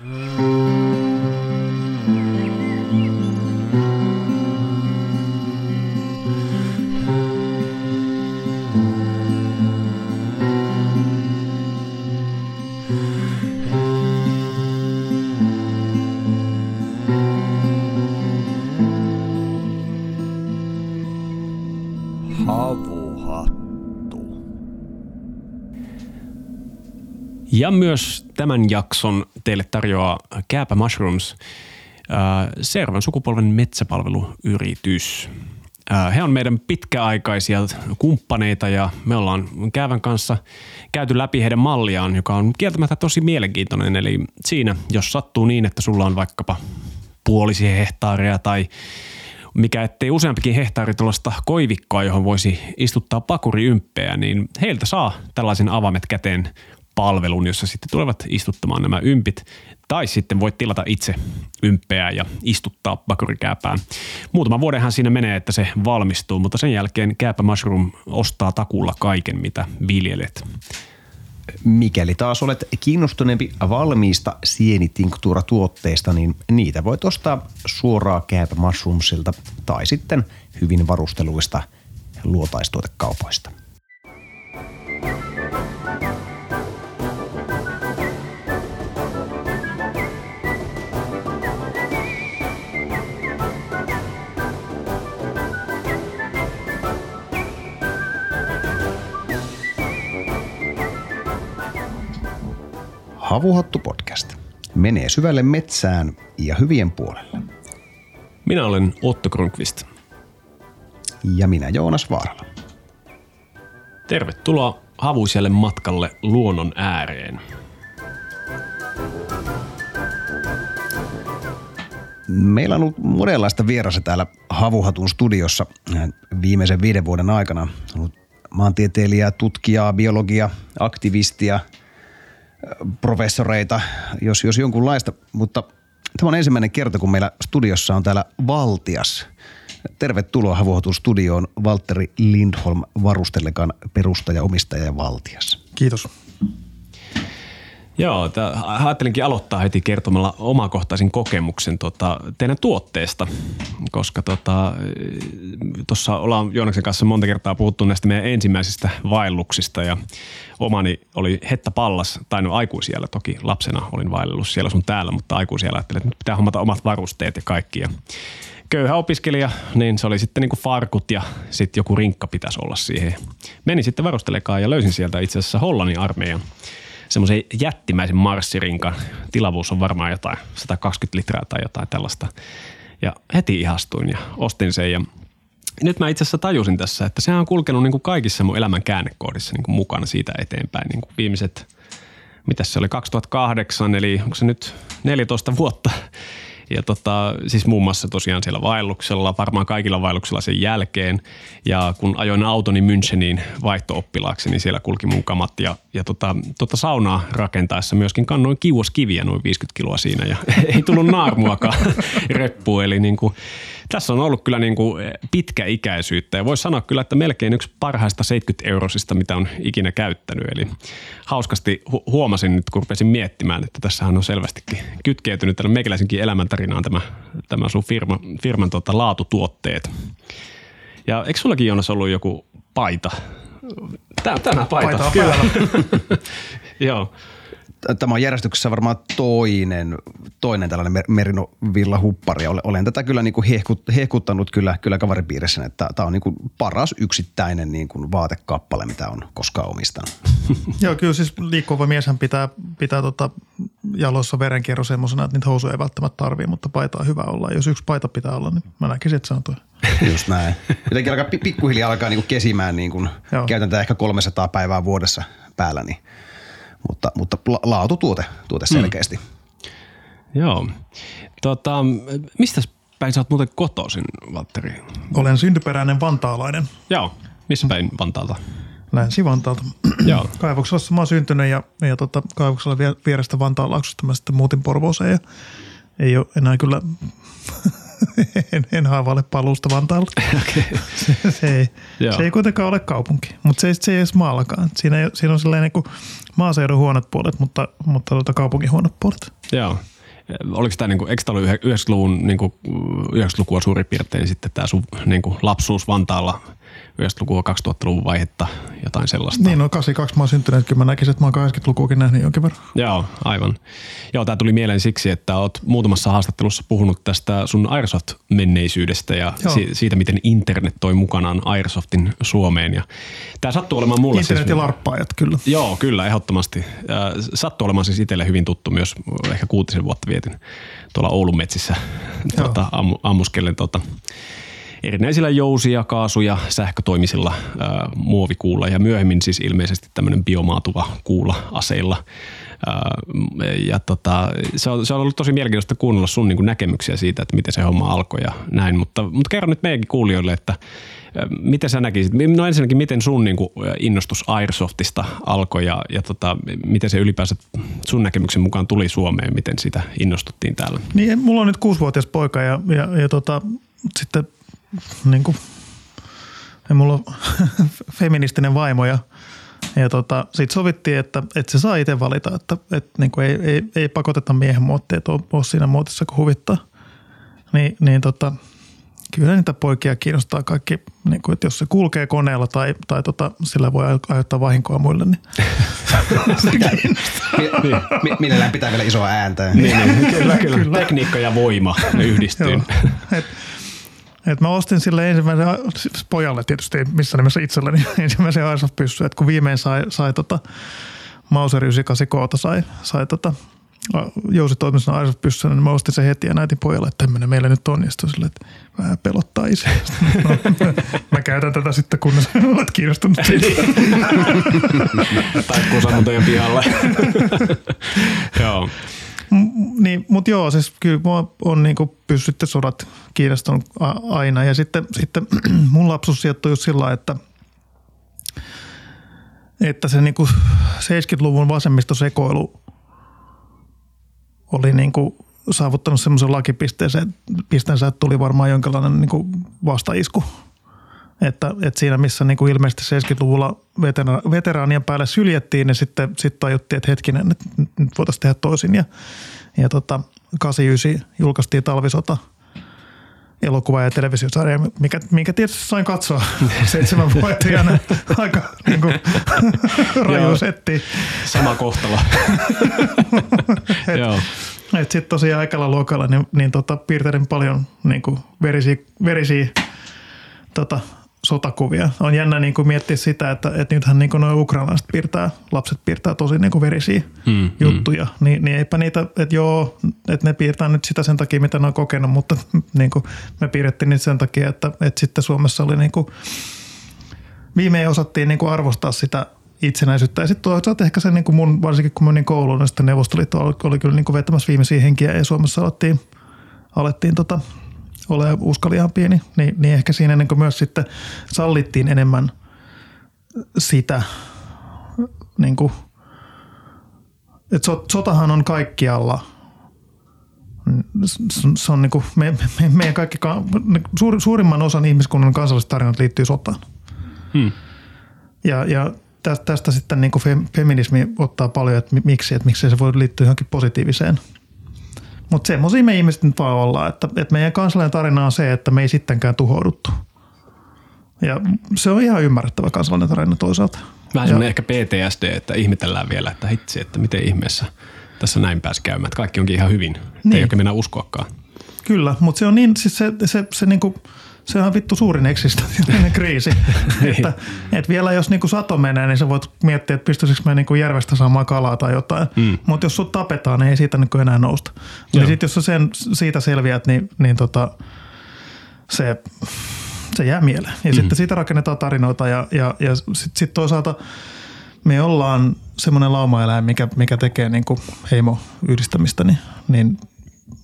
Ja myös tämän jakson teille tarjoaa Kääpä Mushrooms, äh, seuraavan sukupolven metsäpalveluyritys. Äh, he on meidän pitkäaikaisia kumppaneita ja me ollaan Käävän kanssa käyty läpi heidän malliaan, joka on kieltämättä tosi mielenkiintoinen. Eli siinä, jos sattuu niin, että sulla on vaikkapa puolisi hehtaaria tai mikä ettei useampikin hehtaari tuollaista koivikkoa, johon voisi istuttaa pakuriymppejä, niin heiltä saa tällaisen avaimet käteen palvelun, jossa sitten tulevat istuttamaan nämä ympit. Tai sitten voit tilata itse ympeää ja istuttaa pakurikääpään. Muutama vuodenhan siinä menee, että se valmistuu, mutta sen jälkeen Kääpä Mushroom ostaa takulla kaiken, mitä viljelet. Mikäli taas olet kiinnostuneempi valmiista sienitinktuuratuotteista, niin niitä voit ostaa suoraan Kääpä Mushroomsilta tai sitten hyvin varusteluista luotaistuotekaupoista. Havuhattu podcast menee syvälle metsään ja hyvien puolelle. Minä olen Otto Kronqvist. Ja minä Joonas Vaarala. Tervetuloa havuiselle matkalle luonnon ääreen. Meillä on ollut monenlaista vierasta täällä Havuhatun studiossa viimeisen viiden vuoden aikana. On ollut maantieteilijää, tutkijaa, biologia, aktivistia – professoreita, jos, jos jonkunlaista, mutta tämä on ensimmäinen kerta, kun meillä studiossa on täällä Valtias. Tervetuloa Havuhotus studioon Valtteri Lindholm, Varustelekan perustaja, omistaja ja Valtias. Kiitos. Joo, ajattelinkin aloittaa heti kertomalla omakohtaisen kokemuksen tota, teidän tuotteesta, koska tuossa tota, ollaan Joonaksen kanssa monta kertaa puhuttu näistä meidän ensimmäisistä vaelluksista ja omani oli Hetta Pallas, tai no aikuisiellä toki, lapsena olin vaellus siellä sun täällä, mutta aikuisiellä ajattelin, että pitää hommata omat varusteet ja kaikki ja köyhä opiskelija, niin se oli sitten niin kuin farkut ja sitten joku rinkka pitäisi olla siihen. Menin sitten varustelekaan ja löysin sieltä itse asiassa Hollannin armeijan semmoisen jättimäisen marssirinkan. Tilavuus on varmaan jotain 120 litraa tai jotain tällaista. Ja heti ihastuin ja ostin sen ja nyt mä itse asiassa tajusin tässä, että sehän on kulkenut niin kuin kaikissa mun elämän käännekoodissa niin kuin mukana siitä eteenpäin. Niin kuin viimeiset, mitä se oli, 2008, eli onko se nyt 14 vuotta ja tota, siis muun muassa tosiaan siellä vaelluksella, varmaan kaikilla vaelluksilla sen jälkeen. Ja kun ajoin autoni Müncheniin vaihto-oppilaaksi, niin siellä kulki mun kamat. Ja, ja tota, tota saunaa rakentaessa myöskin kannoin kiviä noin 50 kiloa siinä ja ei tullut naarmuakaan reppuun. Eli niin kuin, tässä on ollut kyllä niin kuin pitkäikäisyyttä ja voisi sanoa kyllä, että melkein yksi parhaista 70 eurosista, mitä on ikinä käyttänyt. Eli hauskasti hu- huomasin nyt, kun rupesin miettimään, että tässähän on selvästikin kytkeytynyt tänne meikäläisenkin elämäntarinaan tämä, tämä sun firma, firman tota, laatutuotteet. Ja eikö sullakin Joonas ollut joku paita? Tämä, tämä paita. Paita kyllä. Joo tämä on järjestyksessä varmaan toinen, toinen tällainen merino huppari. Olen tätä kyllä niin kuin hehkut, hehkuttanut kyllä, kyllä kavaripiirissä, että tämä on niin kuin paras yksittäinen niin kuin vaatekappale, mitä on koskaan omistanut. Joo, kyllä siis liikkuva mieshän pitää, pitää tota jaloissa verenkierro semmoisena, että niitä housuja ei välttämättä tarvii, mutta paita on hyvä olla. Jos yksi paita pitää olla, niin mä näkisin, että se on tuo. Just näin. Jotenkin alkaa pikkuhiljaa alkaa niin kuin kesimään, niin kuin, käytän tätä ehkä 300 päivää vuodessa päällä, niin – mutta, mutta laatutuote tuote hmm. selkeästi. Hmm. Joo. Tota, mistä päin sä oot muuten kotoisin, Valtteri? Olen syntyperäinen vantaalainen. Joo. Missä päin Vantaalta? Länsi-Vantaalta. Joo. Kaivoksella mä oon syntynyt ja, ja tota, kaivoksella vierestä Vantaan laaksosta mä sitten muutin Porvooseen ja ei ole enää kyllä en, en haavaile paluusta Vantaalle. Okay. Se, se, ei, se ei kuitenkaan ole kaupunki, mutta se, se ei edes maallakaan. Siinä, ei, siinä on sellainen niin maaseudun huonot puolet, mutta, mutta tuota kaupungin huonot puolet. Joo. Oliko tämä, niin kuin, eikö tämä ollut 90-luvun, niin kuin, 90-lukua suurin piirtein sitten tämä sun niin kuin, lapsuus Vantaalla – 90-lukua, 2000-luvun vaihetta, jotain sellaista. Niin, no 82 mä oon syntynyt, kyllä mä näkisin, että mä oon 80-lukuakin nähnyt jonkin verran. Joo, aivan. Joo, tämä tuli mieleen siksi, että oot muutamassa haastattelussa puhunut tästä sun Airsoft-menneisyydestä ja si- siitä, miten internet toi mukanaan Airsoftin Suomeen. Ja tämä sattuu olemaan mulle Internet siis, ja larppaajat, kyllä. Joo, kyllä, ehdottomasti. Sattuu olemaan siis itselle hyvin tuttu myös, ehkä kuutisen vuotta vietin tuolla Oulun metsissä tuota, ammuskellen tuota, erinäisillä jousia, kaasuja, sähkötoimisilla ää, muovikuulla ja myöhemmin siis ilmeisesti tämmöinen biomaatuva kuula aseilla. Ää, ja tota, se, on, se on ollut tosi mielenkiintoista kuunnella sun niin näkemyksiä siitä, että miten se homma alkoi ja näin, mutta, mutta kerro nyt meidänkin kuulijoille, että Miten sä näkisit, no ensinnäkin miten sun niin kuin innostus Airsoftista alkoi ja, ja tota, miten se ylipäänsä sun näkemyksen mukaan tuli Suomeen, miten sitä innostuttiin täällä? Niin, mulla on nyt kuusivuotias poika ja, ja, ja tota, sitten niin kuin, ja mulla on feministinen vaimo ja, ja tota, sitten sovittiin, että, että se saa itse valita, että, että niin kuin ei, ei, ei, pakoteta miehen muottia, että ole siinä muotissa kun huvittaa. Niin, niin tota, kyllä niitä poikia kiinnostaa kaikki, niin kuin, että jos se kulkee koneella tai, tai tota, sillä voi aiheuttaa vahinkoa muille, niin se niin. Mielellään pitää vielä isoa ääntä. Niin, niin. Kyllä, kyllä. kyllä. Tekniikka ja voima ne yhdistyy. Et mä ostin sille ensimmäisen, siis pojalle tietysti missä nimessä itselleni ensimmäisen airsoft pyssy, että kun viimein sai, sai tota Mauser 98 koota sai, sai tota jousitoimisena airsoft pyssyn, niin mä ostin sen heti ja näytin pojalle, että tämmöinen meillä nyt on. Ja sille, että vähän pelottaa isä. No, mä käytän tätä sitten, kunnes olet kiinnostunut siitä. tai kun sanon teidän pihalle. Joo niin, mutta joo, siis kyllä mua on niinku pystytty sodat kiinnostunut aina. Ja sitten, sitten mun lapsuus sijoittui just sillä että, että se niinku 70-luvun vasemmistosekoilu oli niinku saavuttanut semmoisen lakipisteeseen, pisteensä, että tuli varmaan jonkinlainen niinku vastaisku – että, että siinä missä niin kuin ilmeisesti 70-luvulla vetera- veteraanien päälle syljettiin, niin sitten, sitten tajuttiin, että hetkinen, että nyt voitaisiin tehdä toisin. Ja, ja tota, 89 julkaistiin talvisota elokuva- ja televisiosarja, mikä, minkä tietysti sain katsoa seitsemänvuotiaana aika niin kuin, raju setti. Sama kohtalo. Joo. Sitten tosiaan aikalla luokalla niin, niin tota, piirtelin paljon niin kuin verisiä, verisiä tota, sotakuvia. On jännä niin kuin miettiä sitä, että, että nythän niin kuin nuo ukrainalaiset piirtää, lapset piirtää tosi niin kuin verisiä hmm, juttuja. Hmm. Niin, niin eipä niitä, että joo, että ne piirtää nyt sitä sen takia, mitä ne on kokenut, mutta niin kuin me piirrettiin niitä sen takia, että, että sitten Suomessa oli niin kuin, viimein osattiin niin kuin arvostaa sitä itsenäisyyttä. Ja sitten toisaalta ehkä se niin kuin mun, varsinkin kun menin kouluun, niin sitten Neuvostoliitto oli, oli kyllä niin kuin vetämässä viimeisiä henkiä ja Suomessa alettiin, alettiin tota, ole uskali ihan pieni, niin, niin ehkä siinä niin myös sitten sallittiin enemmän sitä, niin kuin, että sotahan on kaikkialla. Se on niin kuin, me, me, meidän kaikki, suur, suurimman osan ihmiskunnan kansalliset tarinat liittyy sotaan. Hmm. Ja, ja tästä, tästä sitten niin kuin feminismi ottaa paljon, että miksi, että miksi se voi liittyä johonkin positiiviseen – mutta semmoisia me ihmiset nyt vaan ollaan, että, että meidän kansallinen tarina on se, että me ei sittenkään tuhouduttu. Ja se on ihan ymmärrettävä kansallinen tarina toisaalta. Vähän semmoinen ehkä PTSD, että ihmetellään vielä, että hitsi, että miten ihmeessä tässä näin pääsi käymään. Että kaikki onkin ihan hyvin. Niin. Ei oikein mennä uskoakaan. Kyllä, mutta se on niin, siis se, se, se, se niinku – se on vittu suurin eksistentiaalinen kriisi. niin. että, että vielä jos niinku sato menee, niin sä voit miettiä, että pystyisikö mä niinku järvestä saamaan kalaa tai jotain. Mm. Mutta jos sut tapetaan, niin ei siitä niinku enää nousta. Ja sitten jos sä sen, siitä selviät, niin, niin tota, se, se jää mieleen. Ja mm. sitten siitä rakennetaan tarinoita ja, ja, ja sitten sit toisaalta me ollaan semmoinen laumaeläin, mikä, mikä tekee niinku heimo-yhdistämistä, niin, niin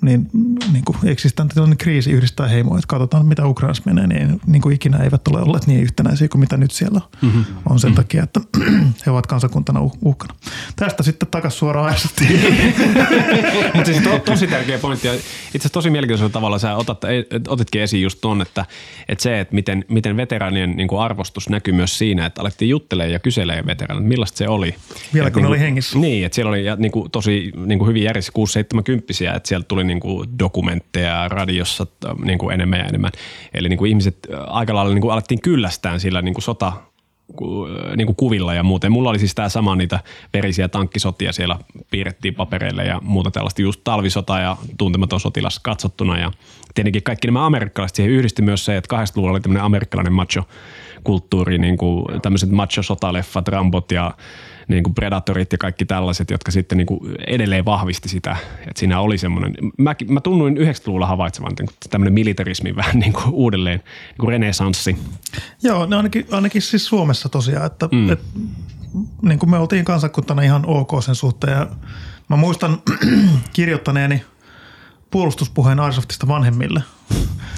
niin niin kuin eksistentiaalinen kriisi yhdistää heimoa, että katsotaan mitä Ukrainassa menee, niin, niin kuin ikinä eivät ole olleet niin yhtenäisiä kuin mitä nyt siellä mm-hmm. on sen mm-hmm. takia, että he ovat kansakuntana uhkana. Tästä sitten takaisin suoraan ajasta. Mutta siis to, tosi tärkeä pointti ja itse asiassa tosi mielenkiintoisella tavalla sä otat, otitkin esiin just tuon, että, että se, että miten, miten veteraanien niin kuin arvostus näkyy myös siinä, että alettiin juttelemaan ja kyselee veteraanit, millaista se oli. Vielä kun niin oli hengissä. Niin, että siellä oli ja, niin kuin, tosi niin kuin hyvin järjessä 6-70 että sieltä tuli niin kuin dokumentteja radiossa niin kuin enemmän ja enemmän. Eli niin kuin ihmiset aika lailla niin kuin alettiin kyllästään sillä niin kuin sota niin kuin kuvilla ja muuten. Mulla oli siis tämä sama niitä verisiä tankkisotia siellä piirrettiin papereille ja muuta tällaista just talvisota ja tuntematon sotilas katsottuna ja tietenkin kaikki nämä amerikkalaiset siihen yhdisti myös se, että 80-luvulla oli tämmöinen amerikkalainen macho kulttuuri, niin kuin tämmöiset macho-sotaleffat, Rambot ja niin kuin Predatorit ja kaikki tällaiset, jotka sitten niin kuin edelleen vahvisti sitä, että siinä oli semmoinen, mä, mä tunnuin 90-luvulla havaitsevan niin tämmöinen militarismi vähän niin kuin uudelleen niin kuin renesanssi. Joo, ne ainakin, ainakin siis Suomessa tosiaan, että, mm. että niin kuin me oltiin kansakuntana ihan ok sen suhteen ja mä muistan kirjoittaneeni puolustuspuheen Airsoftista vanhemmille,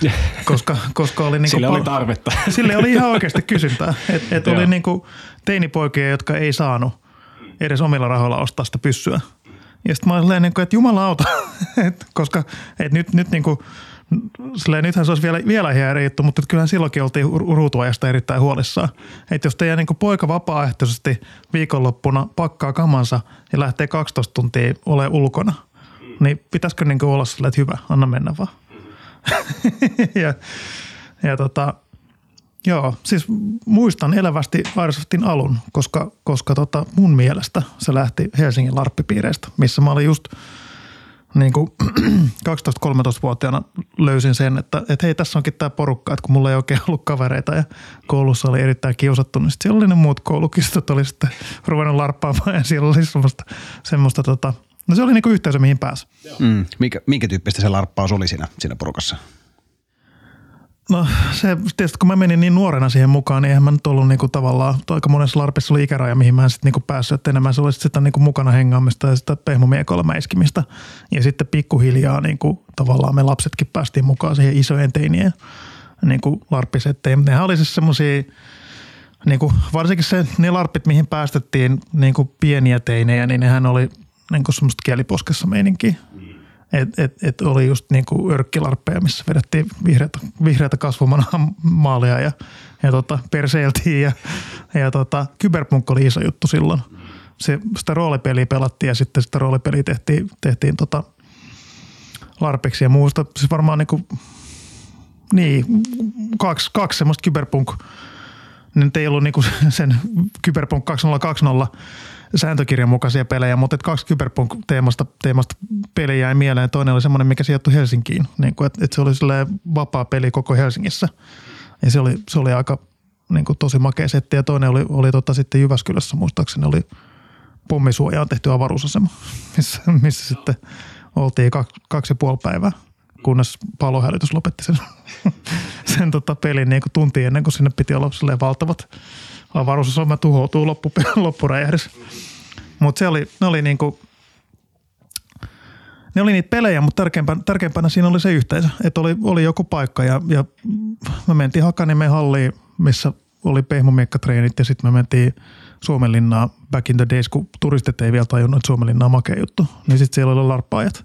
koska, koska oli... Niin sille oli tarvetta. Sille oli ihan oikeasti kysyntää. Että et oli niin kuin teinipoikia, jotka ei saanut edes omilla rahoilla ostaa sitä pyssyä. Ja sitten mä olin niin kuin, että jumalauta, et, koska et nyt, nyt niin kuin, silleen, nythän se olisi vielä, vielä hieno juttu, mutta kyllähän silloinkin oltiin ruutuajasta erittäin huolissaan. Että jos teidän niin poika vapaaehtoisesti viikonloppuna pakkaa kamansa ja lähtee 12 tuntia ole ulkona, niin pitäisikö niin olla silleen, että hyvä, anna mennä vaan. ja, ja tota, Joo, siis muistan elävästi Airsoftin alun, koska, koska tota mun mielestä se lähti Helsingin larppipiireistä, missä mä olin just niin kuin 12-13-vuotiaana löysin sen, että, että hei tässä onkin tämä porukka, että kun mulla ei oikein ollut kavereita ja koulussa oli erittäin kiusattu, niin sitten siellä oli ne muut koulukistot, oli sitten ruvennut larppaamaan ja siellä oli semmoista, semmoista tota, no se oli niin kuin yhteisö mihin pääsi. Mm, minkä, minkä tyyppistä se larppaus oli siinä, siinä porukassa? No se tietysti kun mä menin niin nuorena siihen mukaan, niin eihän mä nyt ollut niinku tavallaan, aika monessa larpissa oli ikäraja, mihin mä en sitten niinku päässyt, että enemmän se oli sitä niinku mukana hengaamista ja sitä pehmomiekolla mäiskimistä. Ja sitten pikkuhiljaa niinku, tavallaan me lapsetkin päästiin mukaan siihen isojen teinien niinku larppisetteihin. Nehän oli siis semmoisia, niinku, varsinkin se, ne larppit, mihin päästettiin niinku pieniä teinejä, niin nehän oli niinku semmoista kieliposkessa meininkiä. Et, et, et oli just niin kuin örkkilarppeja, missä vedettiin vihreätä, vihreätä kasvumana maalia ja, ja tota, perseiltiin ja, ja tota, kyberpunk oli iso juttu silloin. Se, sitä roolipeliä pelattiin ja sitten sitä roolipeliä tehtiin, tehtiin tota larpeksi ja muusta. Se varmaan niin kuin, niin, kaksi, kaksi semmoista kyberpunk, nyt ei ollut niin kuin sen kyberpunk 2020 sääntökirjan mukaisia pelejä, mutta kaksi Cyberpunk-teemasta teemasta peliä jäi mieleen. Toinen oli semmoinen, mikä sijoittui Helsinkiin, niin kuin, että, että se oli vapaa peli koko Helsingissä. Ja se oli, se oli aika niin kuin tosi makea setti. Ja toinen oli, oli tota, sitten Jyväskylässä, muistaakseni oli pommisuojaan tehty avaruusasema, missä, missä sitten oltiin kaksi, kaksi ja puoli päivää kunnes palohälytys lopetti sen, sen tota pelin niin kuin tunti ennen kuin sinne piti olla valtavat avaruusasema tuhoutuu loppu, loppuräjähdys. Mutta se oli, ne oli niinku, ne oli niitä pelejä, mutta tärkeimpänä, tärkeimpänä siinä oli se yhteisö, että oli, oli joku paikka ja, ja me mentiin Hakaniemen halliin, missä oli pehmomiekkatreenit ja sitten me mentiin Suomenlinnaa back in the days, kun turistit ei vielä tajunnut, että Suomenlinna makea juttu, niin sitten siellä oli larppaajat.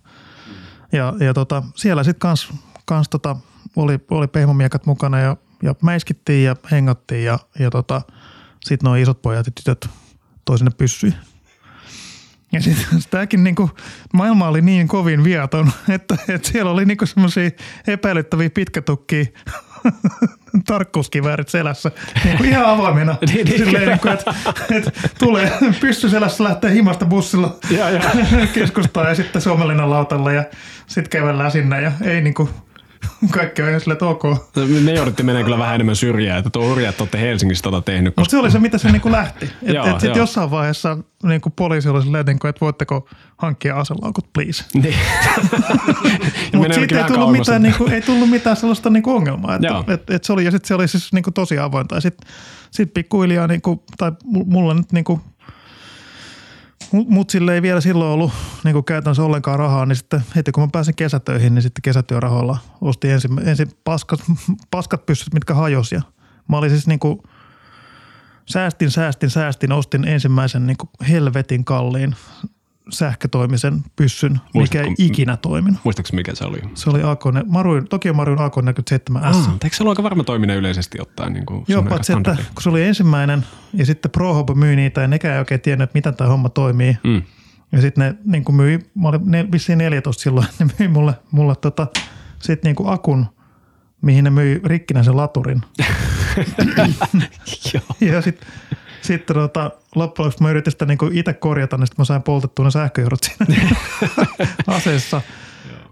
Ja, ja tota, siellä sitten kans, kans tota, oli, oli pehmomiekat mukana ja, ja mäiskittiin ja hengattiin ja, ja tota, sitten nuo isot pojat ja tytöt toi sinne. Ja sitten tämäkin niinku, maailma oli niin kovin viaton, että, että siellä oli niinku semmoisia epäilyttäviä pitkätukkia tarkkuuskiväärit selässä niin kuin ihan avoimena. niin, niin, Silleen, niin kuin, että, että tulee pyssy selässä, lähtee himasta bussilla ja, ja. keskustaan ja sitten Suomenlinnan lautalla ja sitten kävellään sinne ja ei niin kuin – kaikki on ihan että ok. Me jouduttiin menemään kyllä vähän enemmän syrjää, että tuo urjat olette Helsingissä tota tehnyt. Mutta se oli se, mitä se niinku lähti. Että et, et jossain vaiheessa niinku poliisi oli silleen, niinku, että voitteko hankkia aselaukut, please. Niin. Mutta siitä ei tullut, mitään, niinku, ei tullut mitään sellaista niinku ongelmaa. Että, et, et se oli, ja sitten se oli siis niinku tosi avointa. Ja sitten sit pikkuhiljaa, niinku, tai mulla nyt niinku mut sille ei vielä silloin ollut niin käytännössä ollenkaan rahaa, niin sitten heti kun mä pääsin kesätöihin, niin sitten kesätyörahoilla ostin ensin, ensin paskat, paskat pyssyt, mitkä hajosi. Ja mä olin siis niin kuin, säästin, säästin, säästin, ostin ensimmäisen niin helvetin kalliin sähkötoimisen pyssyn, mikä ei ikinä toiminut. Muistaakseni mikä se oli? Se oli Akone, Maruin, Tokio Maruin AK47S. Ah, eikö se ollut aika varma toiminen yleisesti ottaen? Niin kuin Joo, paitsi että kun se oli ensimmäinen ja sitten ProHub myi niitä ja nekään ei oikein tiennyt, että miten tämä homma toimii. Mm. Ja sitten ne niin kuin myi, mä olin ne, vissiin 14 silloin, ne myi mulle, mulle tota, sitten niin kuin akun, mihin ne myi rikkinäisen laturin. ja sitten sitten tota, loppujen lopuksi mä yritin sitä niinku itse korjata, niin sitten mä sain poltettua ne sähköjohdot siinä aseessa.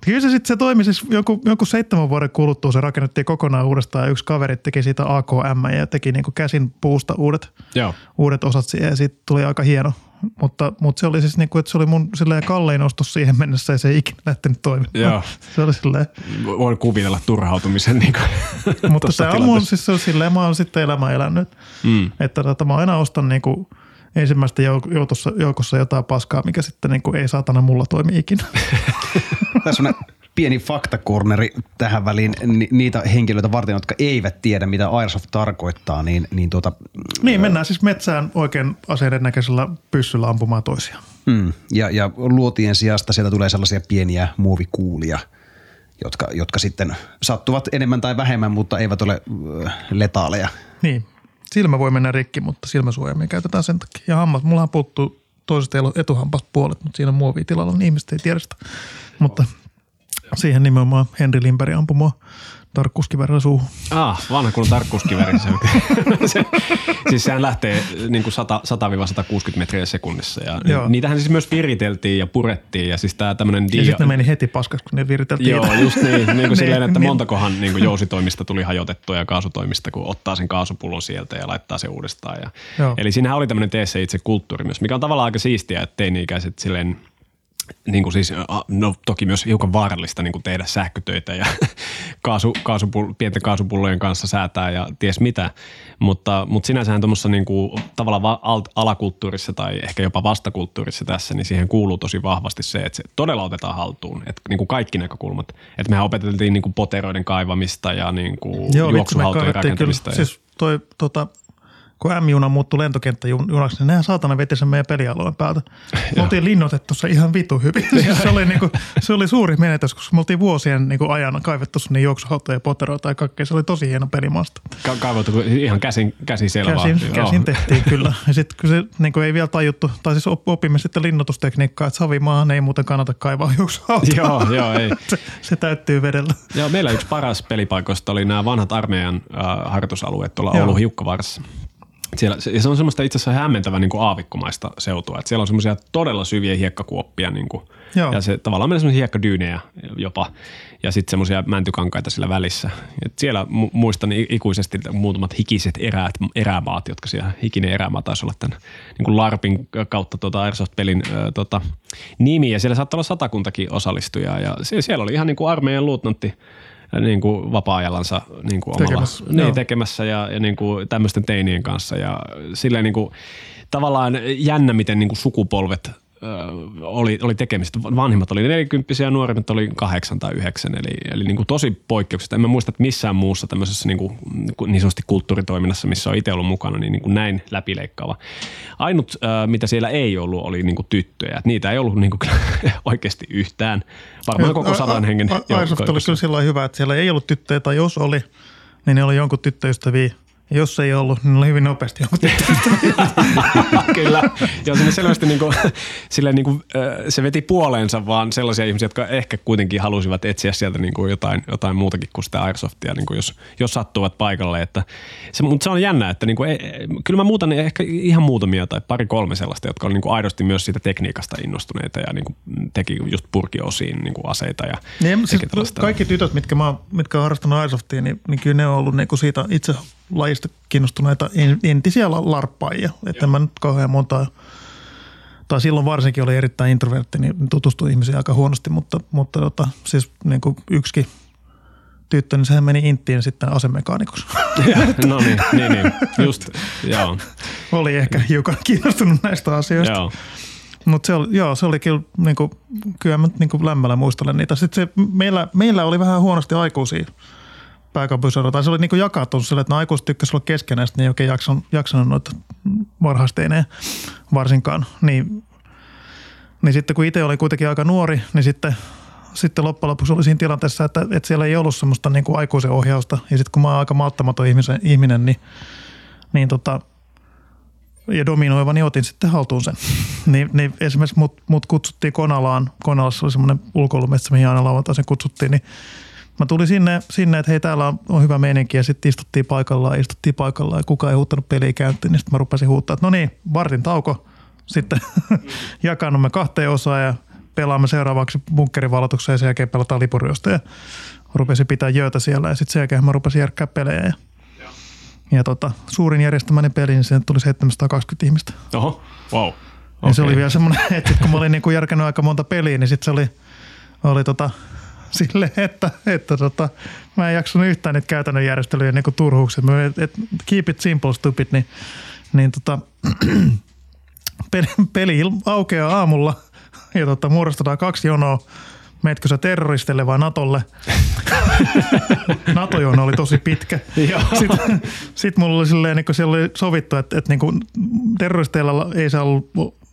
Kyllä se sitten se toimi siis joku, joku seitsemän vuoden kuluttua se rakennettiin kokonaan uudestaan ja yksi kaveri teki siitä AKM ja teki niinku käsin puusta uudet, Joo. uudet osat siihen ja siitä tuli aika hieno, mutta, mutta se oli siis niin kuin, että se oli mun silleen kallein ostos siihen mennessä ja se ei ikinä lähtenyt toimimaan. Joo. Se oli silleen. Voin kuvitella turhautumisen. Niin kuin mutta se on mun, siis se on silleen, mä oon sitten elämä elänyt. Mm. Että tota, mä aina ostan niin kuin ensimmäistä joukossa, joukossa jotain paskaa, mikä sitten niin kuin ei saatana mulla toimi ikinä. Tässä on pieni faktakorneri tähän väliin niitä henkilöitä varten, jotka eivät tiedä, mitä Airsoft tarkoittaa. Niin, niin, tuota, niin mennään siis metsään oikein aseiden näköisellä pyssyllä ampumaan toisiaan. Mm, ja, ja luotien sijasta sieltä tulee sellaisia pieniä muovikuulia, jotka, jotka sitten sattuvat enemmän tai vähemmän, mutta eivät ole letaaleja. Niin, silmä voi mennä rikki, mutta silmäsuojaimia käytetään sen takia. Ja hammas, mullahan puuttuu toisesta etuhampasta puolet, mutta siinä muovitilalla, niin ihmiset ei tiedä sitä. Mutta Siihen nimenomaan Henri Limperi ampui mua tarkkuuskiverillä suuhun. Ah, vanha kun tarkkuuskiveri. se, se, siis sehän lähtee niin kuin 100-160 metriä sekunnissa. Ja Joo. niitähän siis myös viriteltiin ja purettiin. Ja siis tää tämmönen dia... Ja sitten ne meni heti paskaksi, kun ne viriteltiin. Joo, just niin. niin kuin niin, silleen, että niin. montakohan niin kuin jousitoimista tuli hajotettua ja kaasutoimista, kun ottaa sen kaasupullon sieltä ja laittaa se uudestaan. Ja, eli siinähän oli tämmöinen tee se itse kulttuuri myös, mikä on tavallaan aika siistiä, että teini-ikäiset silleen – niin kuin siis, no toki myös hiukan vaarallista niin kuin tehdä sähkötöitä ja kaasu, kaasupul, pienten kaasupullojen kanssa säätää ja ties mitä, mutta, mutta sinänsähän tuommoissa niin kuin, tavallaan alakulttuurissa tai ehkä jopa vastakulttuurissa tässä, niin siihen kuuluu tosi vahvasti se, että se todella otetaan haltuun, että niin kuin kaikki näkökulmat. Että mehän opeteltiin niin kuin poteroiden kaivamista ja niin kuin Joo, juoksuhautojen rakentamista. Kyllä, ja... siis toi, tota, kun M-juna muuttui lentokenttäjunaksi, niin nehän saatana veti sen meidän pelialueen päältä. Me oltiin linnoitettu se ihan vitu hyvin. se, oli niinku, se oli suuri menetys, koska me oltiin vuosien niinku ajan kaivettu sinne juoksuhautoja ja poteroita ja kaikkea. Se oli tosi hieno pelimaasta. Ka- kaivettu ihan käsin, käsin selvää. Käsin, käsin tehtiin kyllä. Ja sitten kun se niinku ei vielä tajuttu, tai siis opimme sitten linnoitustekniikkaa, että savimaahan ei muuten kannata kaivaa juoksuhautoja. joo, joo, ei. se, se, täyttyy vedellä. Joo, meillä yksi paras pelipaikoista oli nämä vanhat armeijan äh, harjoitusalueet tuolla Oulun Hiukkavarassa. Siellä, ja se on semmoista itse asiassa hämmentävää niin kuin aavikkomaista seutua. Että siellä on semmoisia todella syviä hiekkakuoppia niin kuin, ja se tavallaan menee semmoisia hiekkadyynejä jopa. Ja sitten semmoisia mäntykankaita sillä välissä. Et siellä mu- muistan ikuisesti muutamat hikiset eräät, erämaat, jotka siellä hikinen erämaa taisi olla tämän niin kuin LARPin kautta tuota Airsoft-pelin ö, tota, nimi. Ja siellä saattaa olla satakuntakin osallistujaa. Ja siellä oli ihan niin kuin armeijan luutnantti – niin kuin vapaa-ajallansa niin kuin omalla, tekemässä, niin, tekemässä ja, ja niin kuin tämmöisten teinien kanssa. Ja silleen niin kuin, tavallaan jännä, miten niin kuin sukupolvet oli, oli tekemistä. Vanhimmat oli 40 ja nuoremmat oli 8 tai 9, eli, eli niin kuin tosi poikkeuksista. En mä muista, että missään muussa tämmöisessä niin, kuin, niin sanotusti kulttuuritoiminnassa, missä on itse ollut mukana, niin, niin kuin näin läpileikkaava. Ainut, mitä siellä ei ollut, oli niin kuin tyttöjä. Et niitä ei ollut niin kuin oikeasti yhtään. Varmaan koko sadan hengen Airsoft oli kyllä sillä hyvä, että siellä ei ollut tyttöjä, tai jos oli, niin ne oli jonkun tyttöystäviä – jos ei ollut, niin oli hyvin nopeasti Kyllä. Ja sinne selvästi niin kuin, sille niin kuin, se veti puoleensa vaan sellaisia ihmisiä, jotka ehkä kuitenkin halusivat etsiä sieltä niin kuin jotain, jotain muutakin kuin sitä Airsoftia, niin kuin jos, jos sattuvat paikalle. Että se, mutta se on jännä, että niin kuin, ei, kyllä mä muutan ehkä ihan muutamia tai pari kolme sellaista, jotka on niin kuin aidosti myös siitä tekniikasta innostuneita ja niin kuin teki just purkiosiin niin kuin aseita. Ja niin, siis kaikki tytöt, mitkä, mä, mitkä on harrastanut Airsoftia, niin, niin kyllä ne on ollut niin kuin siitä itse lajista kiinnostuneita entisiä larppaajia. Että mä nyt kauhean monta, tai silloin varsinkin oli erittäin introvertti, niin tutustui ihmisiä aika huonosti, mutta, mutta tota, siis niin kuin yksikin tyttö, niin sehän meni inttiin sitten asemekaanikoksi. no niin, niin, niin, just, joo. Oli ehkä hiukan kiinnostunut näistä asioista. Joo. Mutta se oli, joo, se oli kyllä, niin kuin, kyllä mä niin kuin lämmällä muistelen niitä. Sitten se, meillä, meillä oli vähän huonosti aikuisia pääkaupunkiseudulla. Tai se oli niin kuin jakautunut sille, että ne aikuiset tykkäsivät olla keskenään, niin ei oikein jaksanut, jaksanut noita varhaisteineen varsinkaan. Niin, niin sitten kun itse oli kuitenkin aika nuori, niin sitten sitten loppujen lopuksi oli siinä tilanteessa, että, että siellä ei ollut semmoista niin kuin aikuisen ohjausta. Ja sitten kun mä oon aika malttamaton ihmisen, ihminen, niin, niin tota, ja dominoiva, niin otin sitten haltuun sen. niin, niin esimerkiksi mut, mut kutsuttiin Konalaan. Konalassa oli semmoinen ulkoilumetsä, mihin aina lauantaisin kutsuttiin, niin Mä tulin sinne, sinne että hei täällä on, on hyvä meininki ja sitten istuttiin paikallaan, istuttiin paikallaan ja kukaan ei huuttanut peliä käyntiin, niin sitten mä rupesin huuttaa, että no niin, vartin tauko. Sitten jakannumme kahteen osaan ja pelaamme seuraavaksi bunkkerivalotukseen ja sen jälkeen pelataan lipuriosta ja rupesin pitää jöötä siellä ja sitten sen jälkeen mä rupesin järkkää pelejä ja, ja tota, suurin järjestämäni peli, niin siihen tuli 720 ihmistä. Oho, wow. Okay. Ja se oli vielä semmoinen, että kun mä olin niin kuin järkännyt aika monta peliä, niin sitten se oli, oli tota, sille, että, että tota, mä en jaksanut yhtään niitä käytännön järjestelyjä niin turhuuksia. Et, et, keep it simple, stupid, niin, niin tota, peli, peli aukeaa aamulla ja tota, muodostetaan kaksi jonoa. Meetkö sä terroristille vai Natolle? Nato-jono oli tosi pitkä. Sitten sit mulla oli silleen, niin siellä oli sovittu, että, että niin terroristeilla ei saa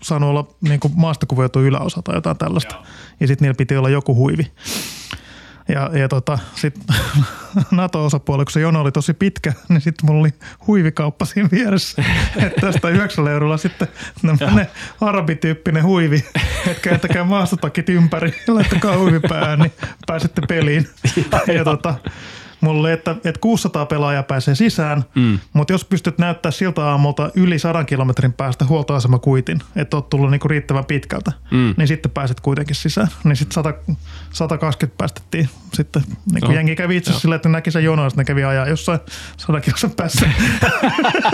saanut olla niin maastakuvioitu yläosa tai jotain tällaista. Joo. Ja sitten niillä piti olla joku huivi. Ja, ja tota, sitten NATO-osapuoli, kun se jono oli tosi pitkä, niin sitten mulla oli huivikauppa siinä vieressä. että tästä 9 eurolla sitten tämmöinen arabityyppinen huivi, että kääntäkää maastotakit ympäri ja laittakaa huivi päähän, niin pääsette peliin. ja, ja tota, mulle, että, että 600 pelaajaa pääsee sisään, mm. mutta jos pystyt näyttää siltä aamulta yli 100 kilometrin päästä huoltoasemakuitin, että oot tullut niinku riittävän pitkältä, mm. niin sitten pääset kuitenkin sisään. Niin sitten 100, 120 päästettiin sitten. Niin kun jengi kävi itse silleen, että ne näki sen jonon, ne kävi ajaa jossain 100 kilosen päässä.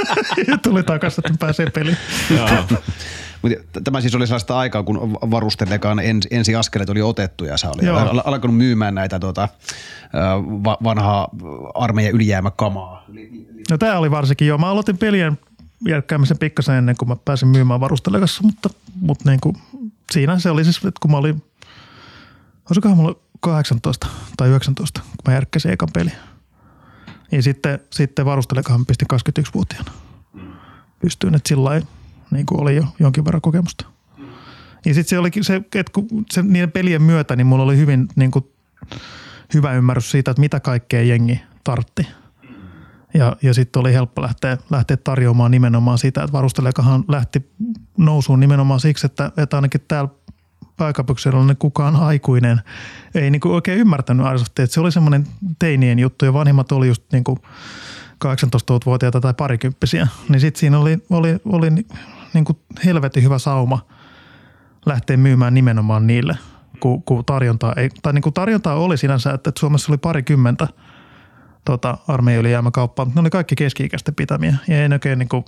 ja tuli takaisin, että pääsee peliin. Mutta tämä siis oli sellaista aikaa, kun varustelekaan ensi, ensiaskeleet oli otettu ja sä oli Joo. alkanut myymään näitä tuota, vanhaa armeijan ylijäämäkamaa. No tämä oli varsinkin jo. Mä aloitin pelien järkkäämisen pikkasen ennen kuin mä pääsin myymään varustelekassa, mutta, mutta niin kuin, siinä se oli siis, että kun mä olin, olisikohan mulla 18 tai 19, kun mä järkkäsin ekan peli. Ja sitten, sitten varustelekahan pistin 21-vuotiaana pystyin, että sillä lailla niin kuin oli jo jonkin verran kokemusta. Ja sitten se oli se, että kun se, niiden pelien myötä, niin mulla oli hyvin niin kuin, hyvä ymmärrys siitä, että mitä kaikkea jengi tartti. Ja, ja sitten oli helppo lähteä, lähteä tarjoamaan nimenomaan sitä, että varustelekahan lähti nousuun nimenomaan siksi, että, että ainakin täällä pääkaupunkiseudulla niin kukaan aikuinen ei niin kuin oikein ymmärtänyt Airsoftia. Että se oli semmoinen teinien juttu ja vanhimmat oli just niin kuin 18-vuotiaita tai parikymppisiä. Niin sitten siinä oli, oli, oli niin kuin helvetin hyvä sauma lähteä myymään nimenomaan niille, kun, kun tarjontaa ei, tai niin kuin tarjontaa oli sinänsä, että Suomessa oli parikymmentä tota, armeijan ylijäämäkauppaa, mutta ne oli kaikki keski-ikäisten pitämiä. Ja ei oikein niin kuin,